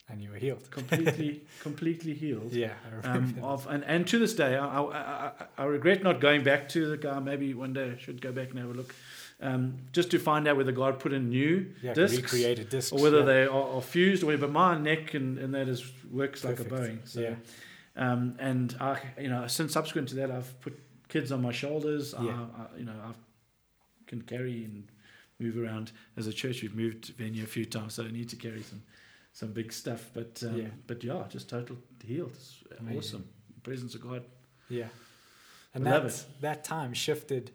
And you were healed. Completely, completely healed. Yeah. I. Um, of and, and to this day, I, I, I, regret not going back to the guy. Maybe one day I should go back and have a look, um, just to find out whether God put in new yeah. discs Recreated discs. or whether yeah. they are, are fused or whatever. But my neck and, and that is works Perfect. like a Boeing. So, Yeah. Um, and I, you know, since subsequent to that, I've put kids on my shoulders. I, Yeah. I, you know, I can carry and move around. As a church, we've moved venue a few times, so I need to carry some some big stuff. But um, Yeah. but yeah, just total healed. It's Amazing. awesome. Presence of God. Yeah. And that, that time shifted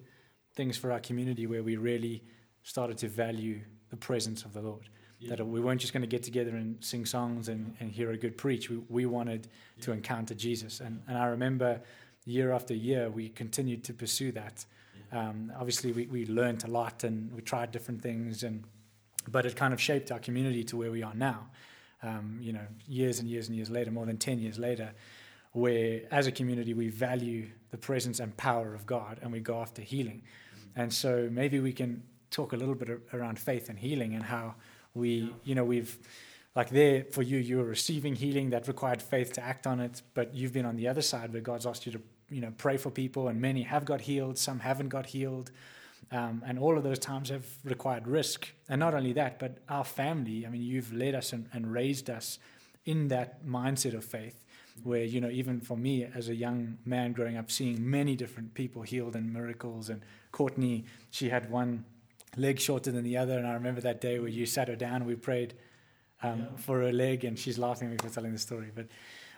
things for our community where we really started to value the presence of the Lord. Yeah. That we weren't just going to get together and sing songs and, and hear a good preach. We, we wanted to encounter Jesus. And, and I remember year after year, we continued to pursue that. Um, obviously, we, we learned a lot and we tried different things, and but it kind of shaped our community to where we are now. Um, you know, years and years and years later, more than 10 years later, where as a community we value the presence and power of God and we go after healing. And so maybe we can talk a little bit around faith and healing and how we, you know, we've like there for you, you were receiving healing that required faith to act on it, but you've been on the other side where God's asked you to, you know, pray for people, and many have got healed, some haven't got healed. Um, and all of those times have required risk. And not only that, but our family, I mean, you've led us and, and raised us in that mindset of faith where you know even for me as a young man growing up seeing many different people healed and miracles and courtney she had one leg shorter than the other and i remember that day where you sat her down we prayed um, yeah. for her leg and she's laughing at me for telling the story but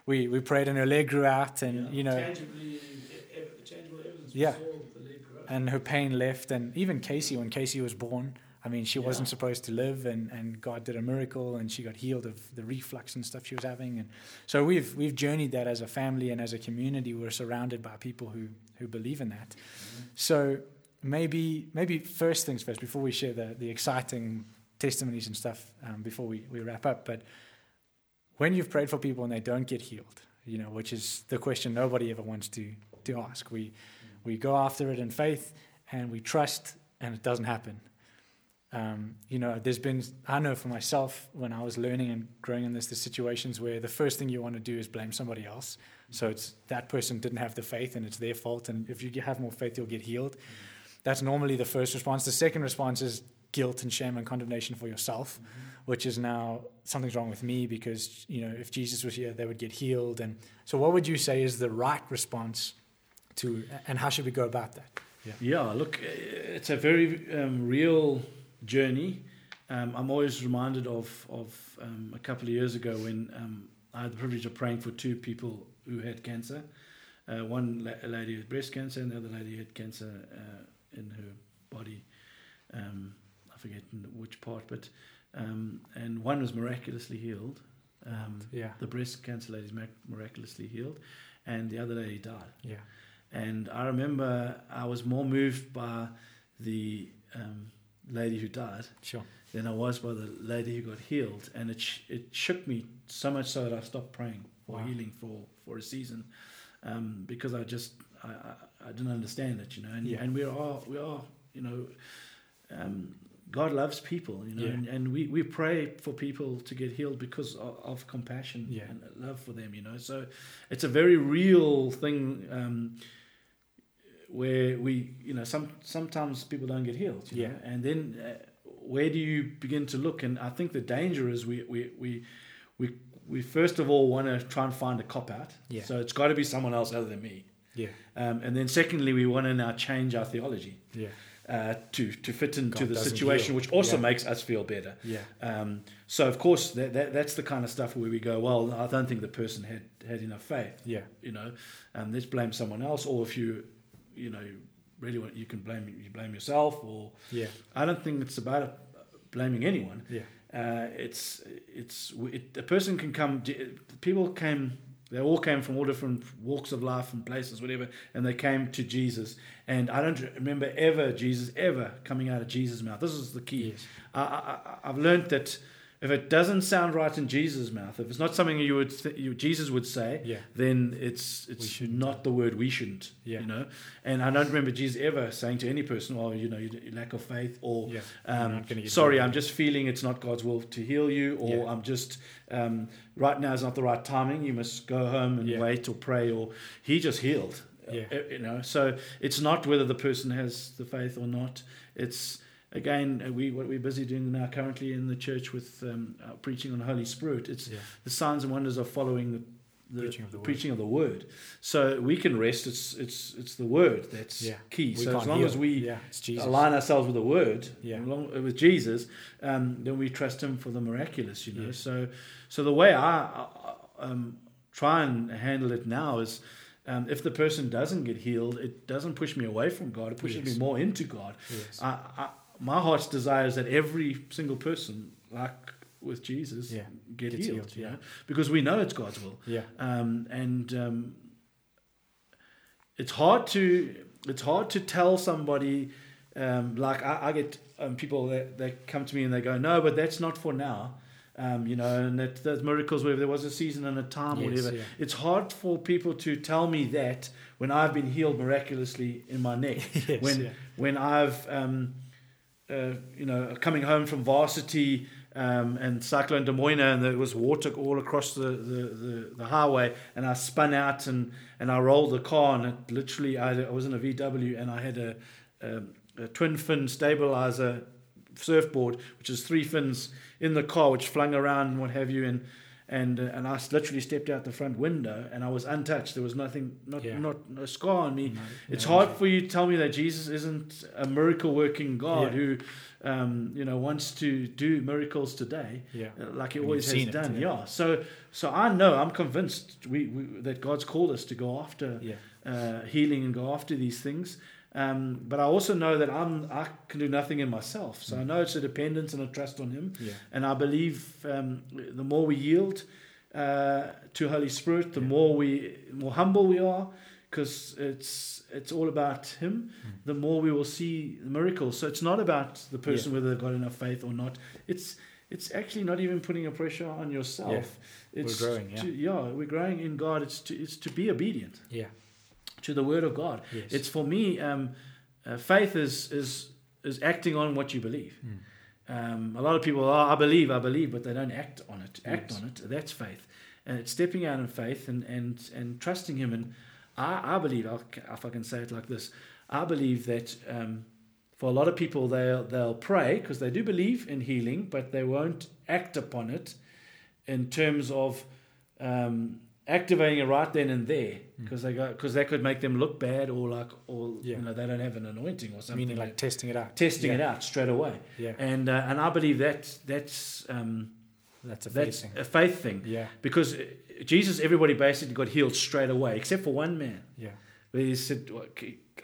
we, we prayed and her leg grew out and yeah. you know Tangibly, tangible evidence yeah and her pain left. And even Casey, when Casey was born, I mean, she yeah. wasn't supposed to live, and, and God did a miracle, and she got healed of the reflux and stuff she was having. And so we've we've journeyed that as a family and as a community. We're surrounded by people who who believe in that. Mm-hmm. So maybe maybe first things first, before we share the the exciting testimonies and stuff, um, before we, we wrap up. But when you've prayed for people and they don't get healed, you know, which is the question nobody ever wants to to ask. We we go after it in faith and we trust, and it doesn't happen. Um, you know, there's been, I know for myself, when I was learning and growing in this, the situations where the first thing you want to do is blame somebody else. So it's that person didn't have the faith and it's their fault. And if you have more faith, you'll get healed. That's normally the first response. The second response is guilt and shame and condemnation for yourself, mm-hmm. which is now something's wrong with me because, you know, if Jesus was here, they would get healed. And so, what would you say is the right response to, and how should we go about that? Yeah, yeah look, it's a very um, real journey. Um, I'm always reminded of, of um, a couple of years ago when um, I had the privilege of praying for two people who had cancer. Uh, one la- lady had breast cancer, and the other lady had cancer uh, in her body. Um, I forget which part, but um, and one was miraculously healed. yeah, the breast cancer lady is miraculously healed, and the other lady died. Yeah. And I remember I was more moved by the um, lady who died sure. than I was by the lady who got healed. And it, sh- it shook me so much so that I stopped praying for wow. healing for, for a season um, because I just I, I, didn't understand it, you know. And, yeah. and we are we are you know um, God loves people, you know, yeah. and, and, we, we pray for people to get healed because of, of compassion yeah. and love for them, you know. So it's a very real thing. Um, where we, you know, some sometimes people don't get healed, yeah, know? and then uh, where do you begin to look? And I think the danger is we we we we, we first of all want to try and find a cop out. Yeah. So it's got to be someone else other than me. Yeah. Um, and then secondly, we want to now change our theology. Yeah. Uh, to to fit into God the situation, heal. which also yeah. makes us feel better. Yeah. Um, so of course that, that that's the kind of stuff where we go, well, I don't think the person had had enough faith. Yeah. You know, um, let's blame someone else, or if you you know, really want, you can blame you blame yourself or yeah. I don't think it's about blaming anyone. Yeah. Uh, it's it's it, a person can come. People came. They all came from all different walks of life and places, whatever, and they came to Jesus. And I don't remember ever Jesus ever coming out of Jesus' mouth. This is the key. Yes. I, I, I've learned that if it doesn't sound right in Jesus' mouth, if it's not something you would th- you, Jesus would say, yeah. then it's it's not the word we shouldn't. Yeah. You know, and I don't remember Jesus ever saying to any person, "Oh, you know, you, lack of faith," or yeah. um, "Sorry, I'm just feeling it's not God's will to heal you," or. "I'm just um, right now is not the right timing. You must go home and wait or pray." Or He just healed. Yeah. Uh, you know, so it's not whether the person has the faith or not. It's again, uh, we what we're busy doing now currently in the church with um, uh, preaching on the Holy Spirit. It's yeah. the signs and wonders of following the, the preaching, of the, preaching of the word. So we can rest. It's it's it's the word that's yeah. key. We so as long heal. as we yeah, align ourselves with the word, yeah. along, with Jesus, um, then we trust Him for the miraculous. You know. So so the way I, I um, try and handle it now is. Um, if the person doesn't get healed, it doesn't push me away from God. It pushes yes. me more into God. Yes. I, I, my heart's desire is that every single person like with Jesus, Yeah. get healed. healed, you yeah. know, because we know it's God's will. Yeah. Um, and um, it's hard to it's hard to tell somebody um, like I, I get um, people that, that come to me and they go no but that's not for now um, you know and that those miracles where there was a season and a time Yes, whatever yeah. it's hard for people to tell me that when I've been healed miraculously in my neck Yes, when yeah. when I've um, uh, you know coming home from varsity um, and Cyclone Domoina and there was water all across the, the, the, the highway and I spun out and, and I rolled the car and it literally I, I was in a VW and I had a, a, a twin fin stabilizer surfboard which is three fins in the car which flung around and what have you and and uh, and I literally stepped out the front window and I was untouched there was nothing not Yeah. not a scar on me No, it's no, hard for you to tell me that Jesus isn't a miracle working God Yeah. who, um, you know, wants to do miracles today, Yeah. uh, like He always has it, done. yeah. So, so I know I'm convinced we, we that God's called us to go after uh, healing and go after these things. Um, but I also know that I'm I can do nothing in myself. So I know it's a dependence and a trust on Him. Yeah. And I believe um, the more we yield uh, to Holy Spirit, the Yeah. more we more humble we are, because it's it's all about Him. Hmm. The more we will see the miracles. So it's not about the person whether they've got enough faith or not. It's it's actually not even putting a pressure on yourself. It's We're growing, yeah. To, yeah, we're growing in God. It's to it's to be obedient Yeah. To the Word of God. Yes. It's for me. Um, uh, faith is is is acting on what you believe. Mm. Um, a lot of people, oh, I believe, I believe, but they don't act on it. Act Yes. on it. That's faith, and it's stepping out in faith and and and trusting Him. And I, I believe, I'll, if I can say it like this, I believe that um, for a lot of people, they'll they'll pray because they do believe in healing, but they won't act upon it in terms of um, activating it right then and there because they go because that could make them look bad or like or Mm. Yeah. you know they don't have an anointing or something Meaning like testing it out. testing yeah. it out straight away Yeah. and uh, and I believe that that's um, That's a that's facing. a faith thing Yeah. because uh, Jesus everybody basically got healed straight away except for one man Yeah. where he said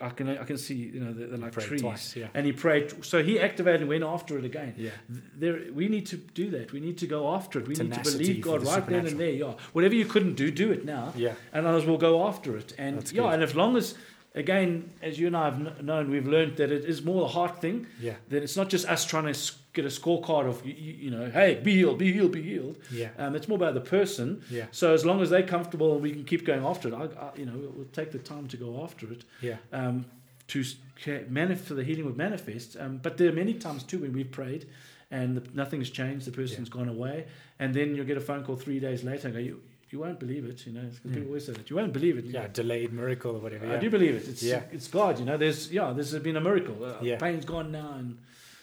I can I can see you know they're, like trees twice, yeah. and he prayed so he activated and went after it again Yeah. there we need to do that we need to go after it we need to believe God the right then and there yeah whatever you couldn't do do it now Yeah. and others will go after it. And That's yeah, good. and as long as, again, as you and I have kn- known, we've learned that it is more the heart thing. Yeah. That it's not just us trying to get a scorecard of you, you know, hey, be healed, be healed, be healed. Yeah. Um, it's more about the person. Yeah. So as long as they're comfortable and we can keep going after it, I, I, you know, we'll, we'll take the time to go after it. Yeah. Um, to s- ca- manif- for the healing would manifest. Um, but there are many times too when we've prayed and the, nothing's changed, the person's gone away, and then you'll get a phone call three days later and go, you, you won't believe it, you know, Mm. people always say that. You won't believe it. Yeah. Delayed miracle or whatever. I do believe it. It's Yeah. it's God, you know. There's yeah, there's been a miracle. Uh, Yeah. Pain's gone now, and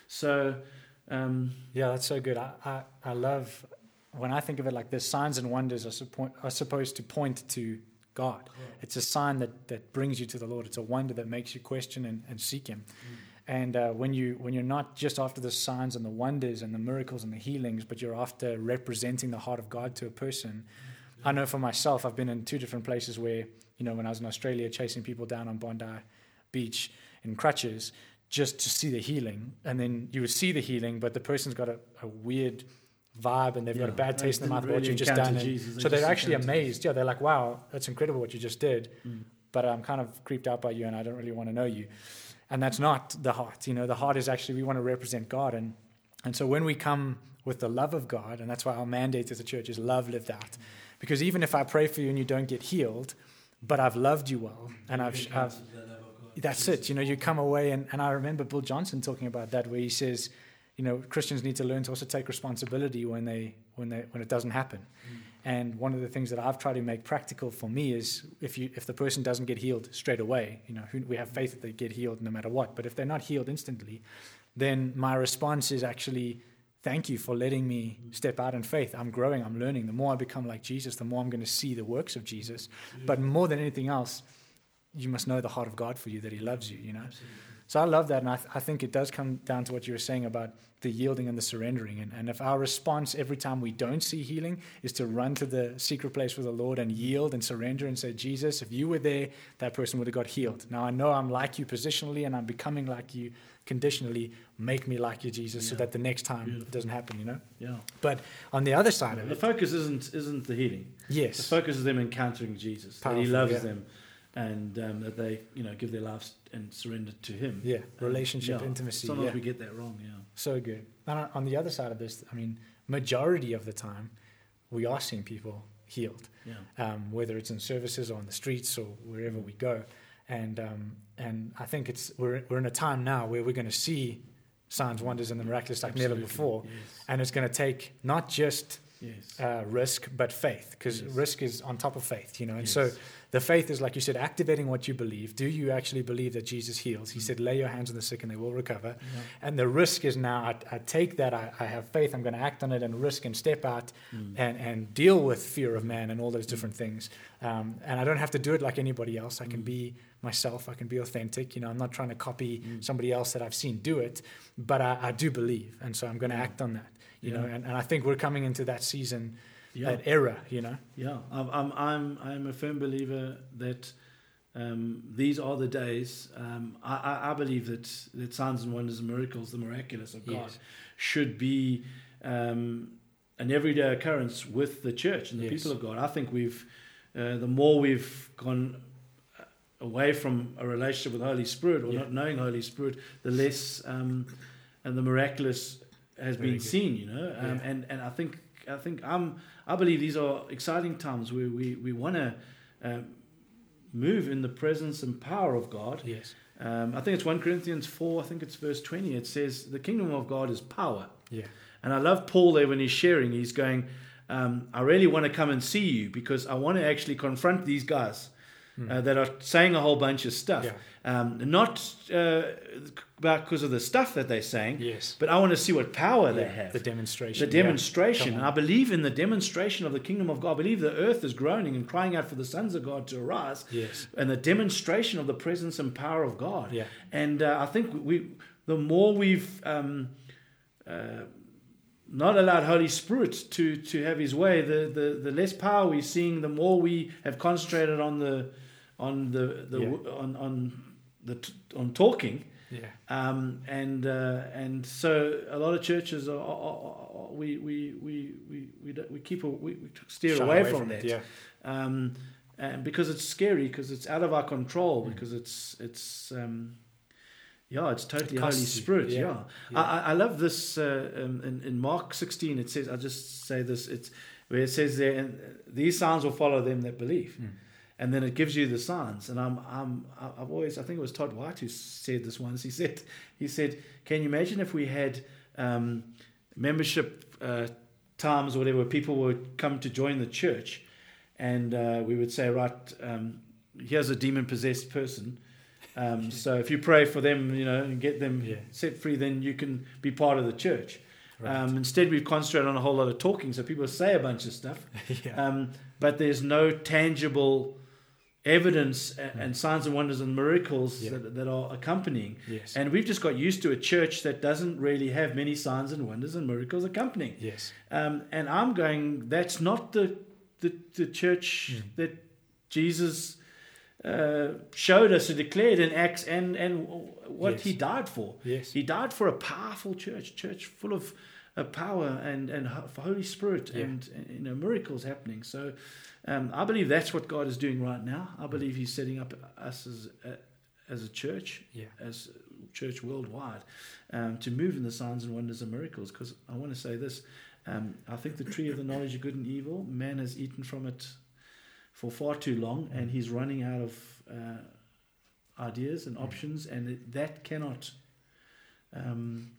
so um, Yeah, that's so good. I, I, I love when I think of it like this signs and wonders are, suppo- are supposed to point to God. It's a sign that, that brings you to the Lord. It's a wonder that makes you question and, and seek Him. And uh, when you when you're not just after the signs and the wonders and the miracles and the healings, but you're after representing the heart of God to a person, I know for myself, I've been in two different places where you know when I was in Australia chasing people down on Bondi Beach in crutches just to see the healing, and then you would see the healing, but the person's got a, a weird vibe and they've got a bad taste in their mouth didn't what you've just done. Jesus, so they're actually amazed. Yeah, they're like, "Wow, that's incredible what you just did." Mm. But I'm kind of creeped out by you, and I don't really want to know you. And that's not the heart. You know, the heart is actually we want to represent God, and and so when we come with the love of God, and that's why our mandate as a church is love lived out. Because even if I pray for you and you don't get healed, but I've loved you well, and I've, I've that's it. You know, you come away, and, and I remember Bill Johnson talking about that, where he says, you know, Christians need to learn to also take responsibility when they when they when it doesn't happen. Mm. And one of the things that I've tried to make practical for me is if you if the person doesn't get healed straight away, you know, we have faith that they get healed no matter what. But if they're not healed instantly, then my response is actually thank you for letting me mm. step out in faith. I'm growing, I'm learning. The more I become like Jesus, the more I'm going to see the works of Jesus. But more than anything else, you must know the heart of God for you that He loves you. You know. So I love that, and I, th- I think it does come down to what you were saying about the yielding and the surrendering. And, and if our response every time we don't see healing is to run to the secret place with the Lord and yield and surrender and say, Jesus, if you were there, that person would have got healed. Now I know I'm like you positionally and I'm becoming like you conditionally. Make me like you, Jesus, Yeah. so that the next time Beautiful. it doesn't happen, you know? Yeah. But on the other side of The it, the focus isn't isn't the healing. Yes. The focus is them encountering Jesus. that he loves yeah. them, and um, that they you know give their lives and surrender to Him. yeah, relationship, yeah, intimacy. Sometimes Yeah. we get that wrong. Yeah. So good. And on- the other side of this, I mean, majority of the time, we are seeing people healed, Yeah. um, whether it's in services or on the streets or wherever we go. And um, and I think it's we're we're in a time now where we're going to see signs, wonders, and the miraculous like never before. Yes. And it's going to take not just Yes. uh, risk, but faith, because Yes. risk is on top of faith, you know. And so the faith is, like you said, activating what you believe. Do you actually believe that Jesus heals? He Mm. said, lay your hands on the sick and they will recover. And the risk is now, I, I take that, I, I have faith, I'm going to act on it and risk and step out Mm. and, and deal with fear of man and all those different things. Um, and I don't have to do it like anybody else. I can Mm. be myself, I can be authentic. You know, I'm not trying to copy Mm. somebody else that I've seen do it, but I, I do believe. And so I'm going to act on that, you Yeah. know. And, and I think we're coming into that season, Yeah. that era, you know. Yeah, I'm, I'm, I'm, I'm a firm believer that um, these are the days. Um, I, I, I believe that, that signs and wonders and miracles, the miraculous of God, Yes. should be um, an everyday occurrence with the church and the Yes. people of God. I think we've, uh, the more we've gone away from a relationship with Holy Spirit or Yeah. not knowing Holy Spirit, the less um, and the miraculous has Very been good. seen. You know, um, Yeah. and and I think I think I'm I believe these are exciting times where we we want to. Um, move in the presence and power of God. Yes. Um, I think it's 1 Corinthians 4, I think it's verse 20. It says, The kingdom of God is power. Yeah. And I love Paul there when he's sharing. He's going, um, I really want to come and see you because I want to actually confront these guys uh, that are saying a whole bunch of stuff. Yeah. Um, not uh, because of the stuff that they're saying, Yes. but I want to see what power they have The demonstration. the demonstration. On. I believe in the demonstration of the kingdom of God. I believe the earth is groaning and crying out for the sons of God to arise. Yes. And the demonstration of the presence and power of God. Yeah. And uh, I think we, the more we've um, uh, not allowed Holy Spirit to, to have His way, the, the, the less power we're seeing, the more we have concentrated on the on the, the Yeah. on on the on talking. Yeah. Um, and uh, and so a lot of churches are, are, are, we, we, we, we, we, don't- we keep a, we, we steer Shy away, from, it, that Yeah. um, and because it's scary because it's out of our control Mm. because it's it's um, yeah it's totally It Holy you. Spirit Yeah. yeah, Yeah. I, I- I love this uh, um, in, in Mark 16 it says I'll just say this it's where it says there and these signs will follow them that believe Mm. And then it gives you the signs. And I'm, I'm, I've always, I think it was Todd White who said this once. He said, he said, can you imagine if we had um, membership uh, times or whatever, where people would come to join the church, and uh, we would say, right, um, here's a demon possessed person. Um, so if you pray for them, you know, and get them Yeah. set free, then you can be part of the church. Right. Um, instead, we concentrate on a whole lot of talking, so people say a bunch of stuff, yeah. um, but there's no tangible evidence a- and signs and wonders and miracles Hmm. Yeah. that, that are accompanying. yes. And we've just got used to a church that doesn't really have many signs and wonders and miracles accompanying. yes. Um, and I'm going, that's not the the, the church Mm. that Jesus uh, showed us and declared in Acts and, and what Yes. he died for. Yes. He died for a powerful church, church full of uh, power and and Holy Spirit Yeah. and, and you know miracles happening. So um, I believe that's what God is doing right now. I believe He's setting up us as a, as a church, Yeah. as a church worldwide, um, to move in the signs and wonders and miracles. Because I want to say this: um, I think the tree of the knowledge of good and evil, man has eaten from it for far too long, and he's running out of uh, ideas and options, and it, that cannot. Um,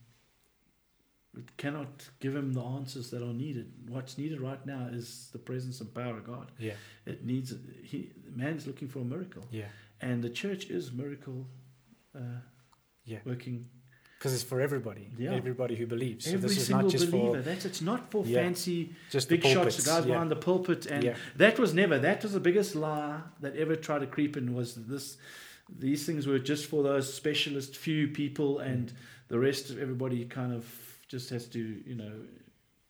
cannot give him the answers that are needed. What's needed right now is the presence and power of God. Yeah. It needs he man's looking for a miracle, Yeah. and the church is miracle uh, Yeah. working. Because it's for everybody. Yeah. Everybody who believes. So Every this is single not just believer. for That's it's not for Yeah. fancy just big the shots, the guys yeah. behind the pulpit, and yeah. that was never. That was the biggest lie that ever tried to creep in. Was this these things were just for those specialist few people, and the rest of everybody kind of just has to, you know,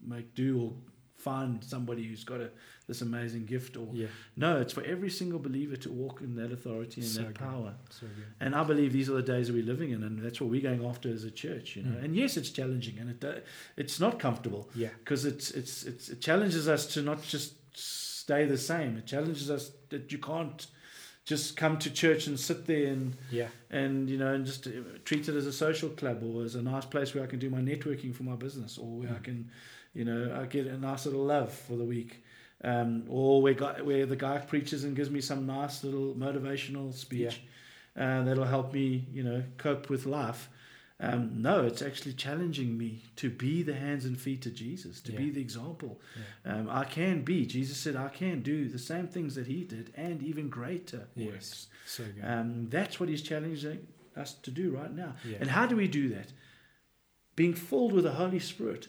make do or find somebody who's got a, this amazing gift or Yeah. no it's for every single believer to walk in that authority and So that good. power So good. and I believe these are the days that we're living in, and that's what we're going after as a church. You know, Mm. and yes, it's challenging, and it it's not comfortable Yeah. because it's, it's it's it challenges us to not just stay the same. It challenges us that you can't just come to church and sit there and Yeah. and you know and just treat it as a social club or as a nice place where I can do my networking for my business or where I Mm. can, you know, I get a nice little love for the week. Um, or where, guy, where the guy preaches and gives me some nice little motivational speech uh, that'll help me, you know, cope with life. Um, no, it's actually challenging me to be the hands and feet of Jesus, to be the example. Yeah. Um, I can be. Jesus said, I can do the same things that he did and even greater Yes. works. So good. Um, that's what he's challenging us to do right now. Yeah. And how do we do that? Being filled with the Holy Spirit,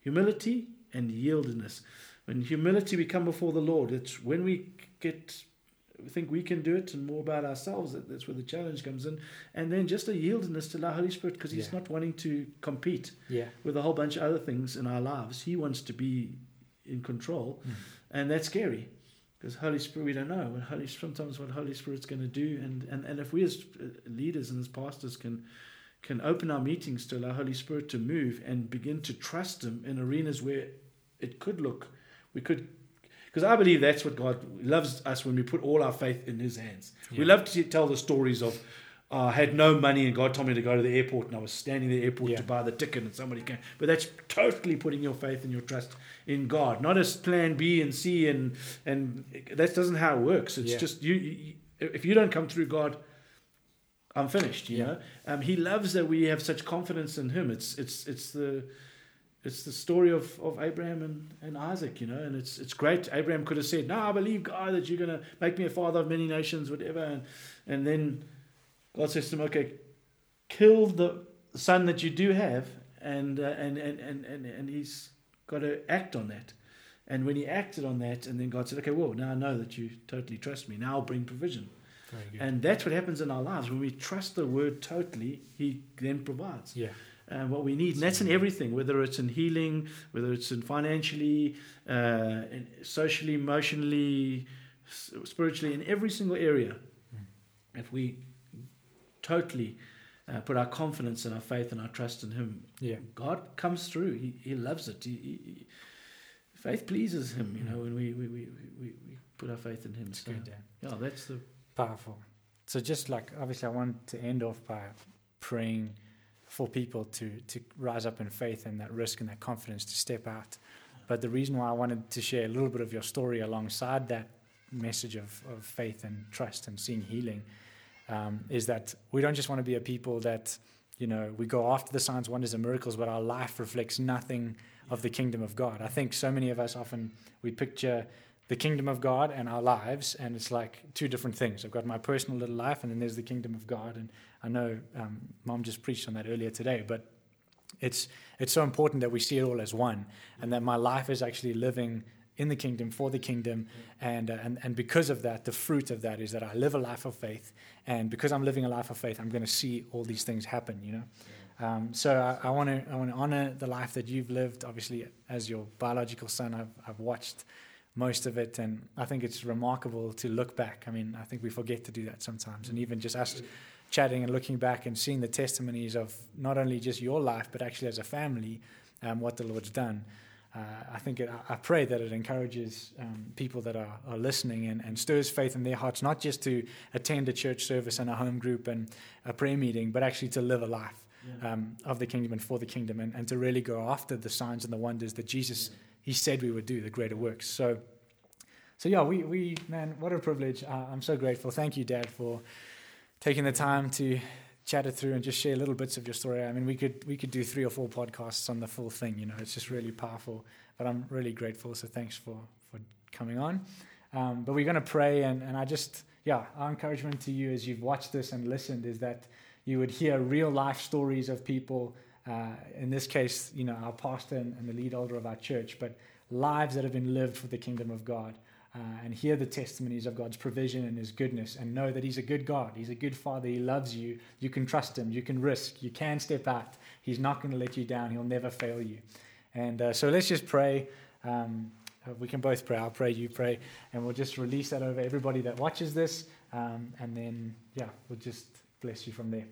humility and yieldedness. When humility we come before the Lord, it's when we get think we can do it and more about ourselves that, that's where the challenge comes in and then just a yieldedness to the holy spirit because he's Yeah. not wanting to compete yeah. with a whole bunch of other things in our lives he wants to be in control Mm. and that's scary because Holy Spirit, we don't know what Holy sometimes what Holy Spirit's going to do, and, and and if we as uh, leaders and as pastors can can open our meetings to allow Holy Spirit to move and begin to trust Him in arenas where it could look, we could, because I believe that's what God loves us when we put all our faith in His hands. We love to tell the stories of. uh, I had no money and God told me to go to the airport and I was standing at the airport Yeah. to buy the ticket and somebody came. But that's totally putting your faith and your trust in God, not as plan B and C and and that doesn't how it works. It's Yeah. just you, you. If you don't come through God, I'm finished. You Yeah. know, um, He loves that we have such confidence in Him. It's it's it's the it's the story of, of Abraham and, and Isaac, you know, and it's it's great. Abraham could have said, "No, I believe God that you're going to make me a father of many nations, whatever," and and then God says to him, "Okay, kill the son that you do have," and uh, and, and and and and he's got to act on that. And when he acted on that, and then God said, "Okay, well, now I know that you totally trust me. Now I'll bring provision." And that's what happens in our lives when we trust the Word totally. He then provides yeah. Uh, what we need. And that's in everything, whether it's in healing, whether it's in financially, uh, socially, emotionally, spiritually, in every single area. If we totally uh, put our confidence and our faith and our trust in Him, Yeah. God comes through. He, he loves it. He, he, faith pleases Him, you know, when we, we, we, we, we put our faith in Him. It's So, good, yeah, that's the. Powerful. So just like obviously I want to end off by praying for people to to rise up in faith and that risk and that confidence to step out. But the reason why I wanted to share a little bit of your story alongside that message of, of faith and trust and seeing healing um, is that we don't just want to be a people that, you know, we go after the signs, wonders, and miracles, but our life reflects nothing of the kingdom of God. I think so many of us often we picture the kingdom of God and our lives, and it's like two different things. I've got my personal little life, and then there's the kingdom of God. And I know um, Mom just preached on that earlier today, but it's it's so important that we see it all as one, and that my life is actually living in the kingdom for the kingdom, and uh, and and because of that, the fruit of that is that I live a life of faith, and because I'm living a life of faith, I'm going to see all these things happen. You know. Um, so I want to I want to honor the life that you've lived. Obviously, as your biological son, I've I've watched most of it, and I think it's remarkable to look back. I mean, I think we forget to do that sometimes, and even just us chatting and looking back and seeing the testimonies of not only just your life, but actually as a family, um, what the Lord's done. Uh, I think it, I pray that it encourages um, people that are, are listening and, and stirs faith in their hearts, not just to attend a church service and a home group and a prayer meeting, but actually to live a life um, of the kingdom and for the kingdom and, and to really go after the signs and the wonders that Jesus he said we would do, the greater works. So, so yeah, we, we man, what a privilege. Uh, I'm so grateful. Thank you, Dad, for taking the time to chat it through and just share little bits of your story. I mean, we could we could do three or four podcasts on the full thing. You know, it's just really powerful. But I'm really grateful. So thanks for for coming on. Um, but we're going to pray, and and I just yeah, our encouragement to you as you've watched this and listened is that you would hear real life stories of people. Uh, in this case, you know, our pastor and, and the lead elder of our church, but lives that have been lived for the kingdom of God. Uh, and hear the testimonies of God's provision and His goodness and know that He's a good God. He's a good Father. He loves you. You can trust Him. You can risk. You can step out. He's not going to let you down. He'll never fail you. And uh, so let's just pray. Um, we can both pray. I'll pray, you pray. And we'll just release that over everybody that watches this. Um, and then, yeah, we'll just bless you from there.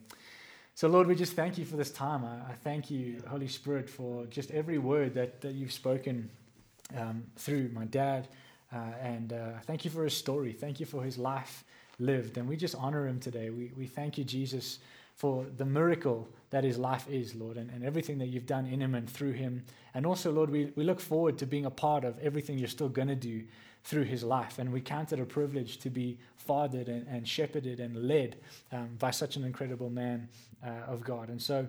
So, Lord, we just thank you for this time. I, I thank you, Holy Spirit, for just every word that, that you've spoken um, through my dad. Uh, and uh, thank you for his story. Thank you for his life lived. And we just honor him today. We, we thank you, Jesus, for the miracle that his life is, Lord, and, and everything that you've done in him and through him. And also, Lord, we, we look forward to being a part of everything you're still going to do through his life. And we count it a privilege to be fathered and, and shepherded and led um, by such an incredible man uh, of God. And so,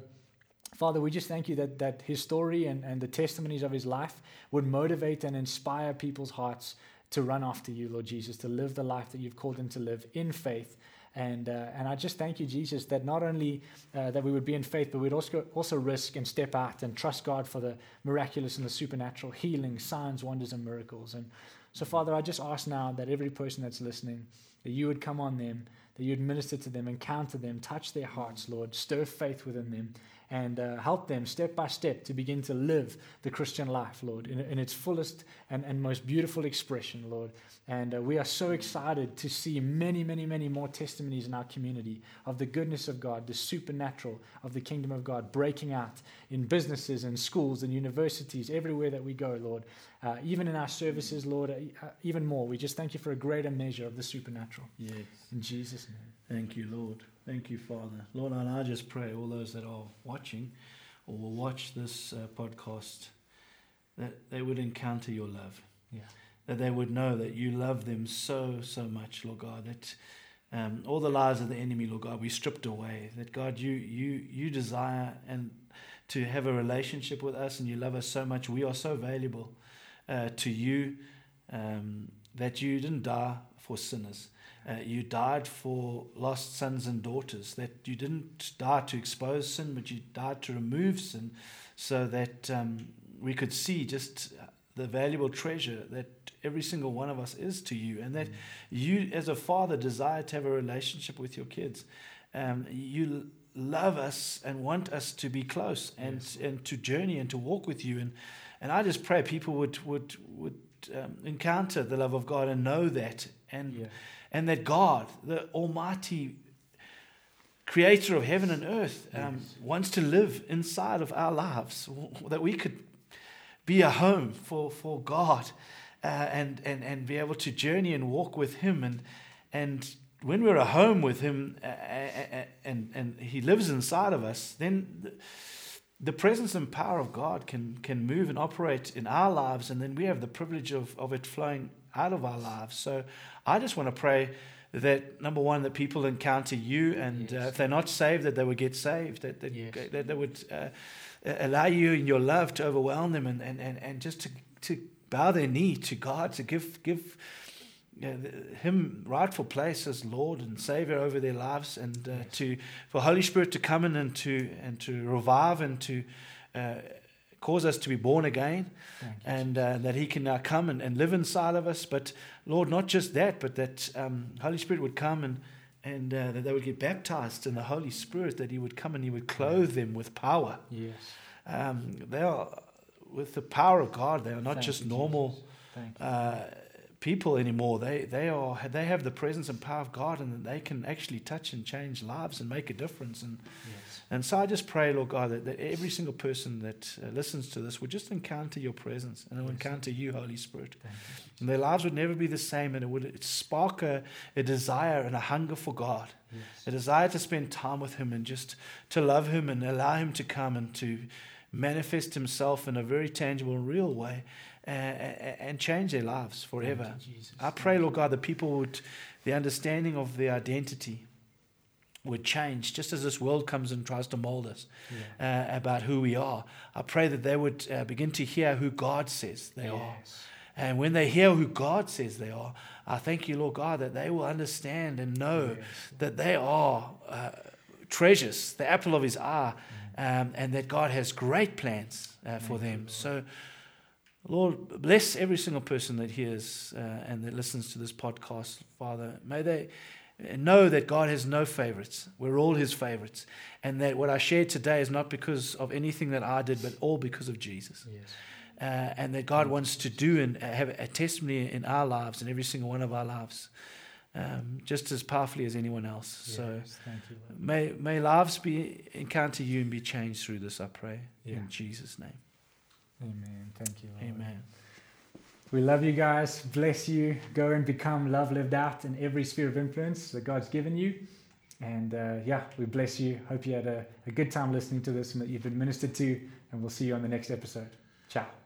Father, we just thank you that, that his story and, and the testimonies of his life would motivate and inspire people's hearts to run after you, Lord Jesus, to live the life that you've called them to live in faith. And, uh, and I just thank you, Jesus, that not only uh, that we would be in faith, but we'd also, also risk and step out and trust God for the miraculous and the supernatural healing, signs, wonders, and miracles. And so, Father, I just ask now that every person that's listening, that you would come on them, that you'd minister to them, encounter them, touch their hearts, Lord, stir faith within them, and uh, help them step by step to begin to live the Christian life, Lord, in, in its fullest and, and most beautiful expression, Lord. And uh, we are so excited to see many, many, many more testimonies in our community of the goodness of God, the supernatural of the kingdom of God breaking out in businesses and schools and universities, everywhere that we go, Lord. Uh, even in our services, Lord, uh, even more. We just thank you for a greater measure of the supernatural. Yes. In Jesus' name. Thank you, Lord. Thank you, Father. Lord, and I just pray all those that are watching or will watch this uh, podcast that they would encounter your love. Yeah. That they would know that you love them so, so much, Lord God, that um, all the lies of the enemy, Lord God, we stripped away. That God, you you you desire and to have a relationship with us, and you love us so much. We are so valuable uh, to you um, that you didn't die for sinners. Uh, you died for lost sons and daughters, that you didn't die to expose sin, but you died to remove sin so that um, we could see just the valuable treasure that every single one of us is to you, and that mm. you, as a father, desire to have a relationship with your kids. Um, you love us and want us to be close and, yes. and to journey and to walk with you. And, and I just pray people would, would, would um, encounter the love of God and know that. And yeah and that God, the Almighty Creator of heaven and earth, um, yes. wants to live inside of our lives, that we could be a home for, for God uh, and, and, and be able to journey and walk with Him. And, and when we're a home with Him uh, uh, uh and, and He lives inside of us, then. The, the presence and power of God can, can move and operate in our lives, and then we have the privilege of, of it flowing out of our lives. So I just want to pray that number one, that people encounter you, and yes. uh, if they're not saved, that they would get saved, that that, yes. that, they would uh, allow you and your love to overwhelm them, and, and, and, and just to, to bow their knee to God, to give give you know, Him rightful place as Lord and Savior over their lives, and uh, yes. to for Holy Spirit to come in and to and to revive and to uh, cause us to be born again, and uh, that He can now come and, and live inside of us. But Lord, not just that, but that um, Holy Spirit would come and and uh, that they would get baptized in the Holy Spirit. That He would come and He would clothe them with power. Yes, um, they are with the power of God. They are not Thank just you, normal. Uh, people anymore. They they are they have the presence and power of God, and they can actually touch and change lives and make a difference. And yes. And so I just pray, Lord God, that, that every single person that uh, listens to this would just encounter Your presence and yes. encounter You, Holy Spirit, and their lives would never be the same, and it would spark a, a desire and a hunger for God, yes. a desire to spend time with Him and just to love Him and allow Him to come and to manifest Himself in a very tangible real way and change their lives forever. I pray, Lord God, that people would, the understanding of their identity would change just as this world comes and tries to mold us yeah. uh, about who we are. I pray that they would uh, begin to hear who God says they yes. are. And when they hear who God says they are, I thank you, Lord God, that they will understand and know yes. that they are uh, treasures, the apple of his eye, mm. um, and that God has great plans uh, for them. So, Lord, bless every single person that hears uh, and that listens to this podcast, Father. May they know that God has no favorites. We're all His favorites. And that what I shared today is not because of anything that I did, but all because of Jesus. Yes. Uh, and that God wants to do and have a testimony in our lives, in every single one of our lives, um, just as powerfully as anyone else. Yes, so thank you. May, may lives be encounter you and be changed through this, I pray. Yeah. In Jesus' name. Amen. Thank you. Lord. Amen. We love you guys. Bless you. Go and become love lived out in every sphere of influence that God's given you. And uh, yeah, we bless you. Hope you had a, a good time listening to this and that you've been ministered to. And we'll see you on the next episode. Ciao.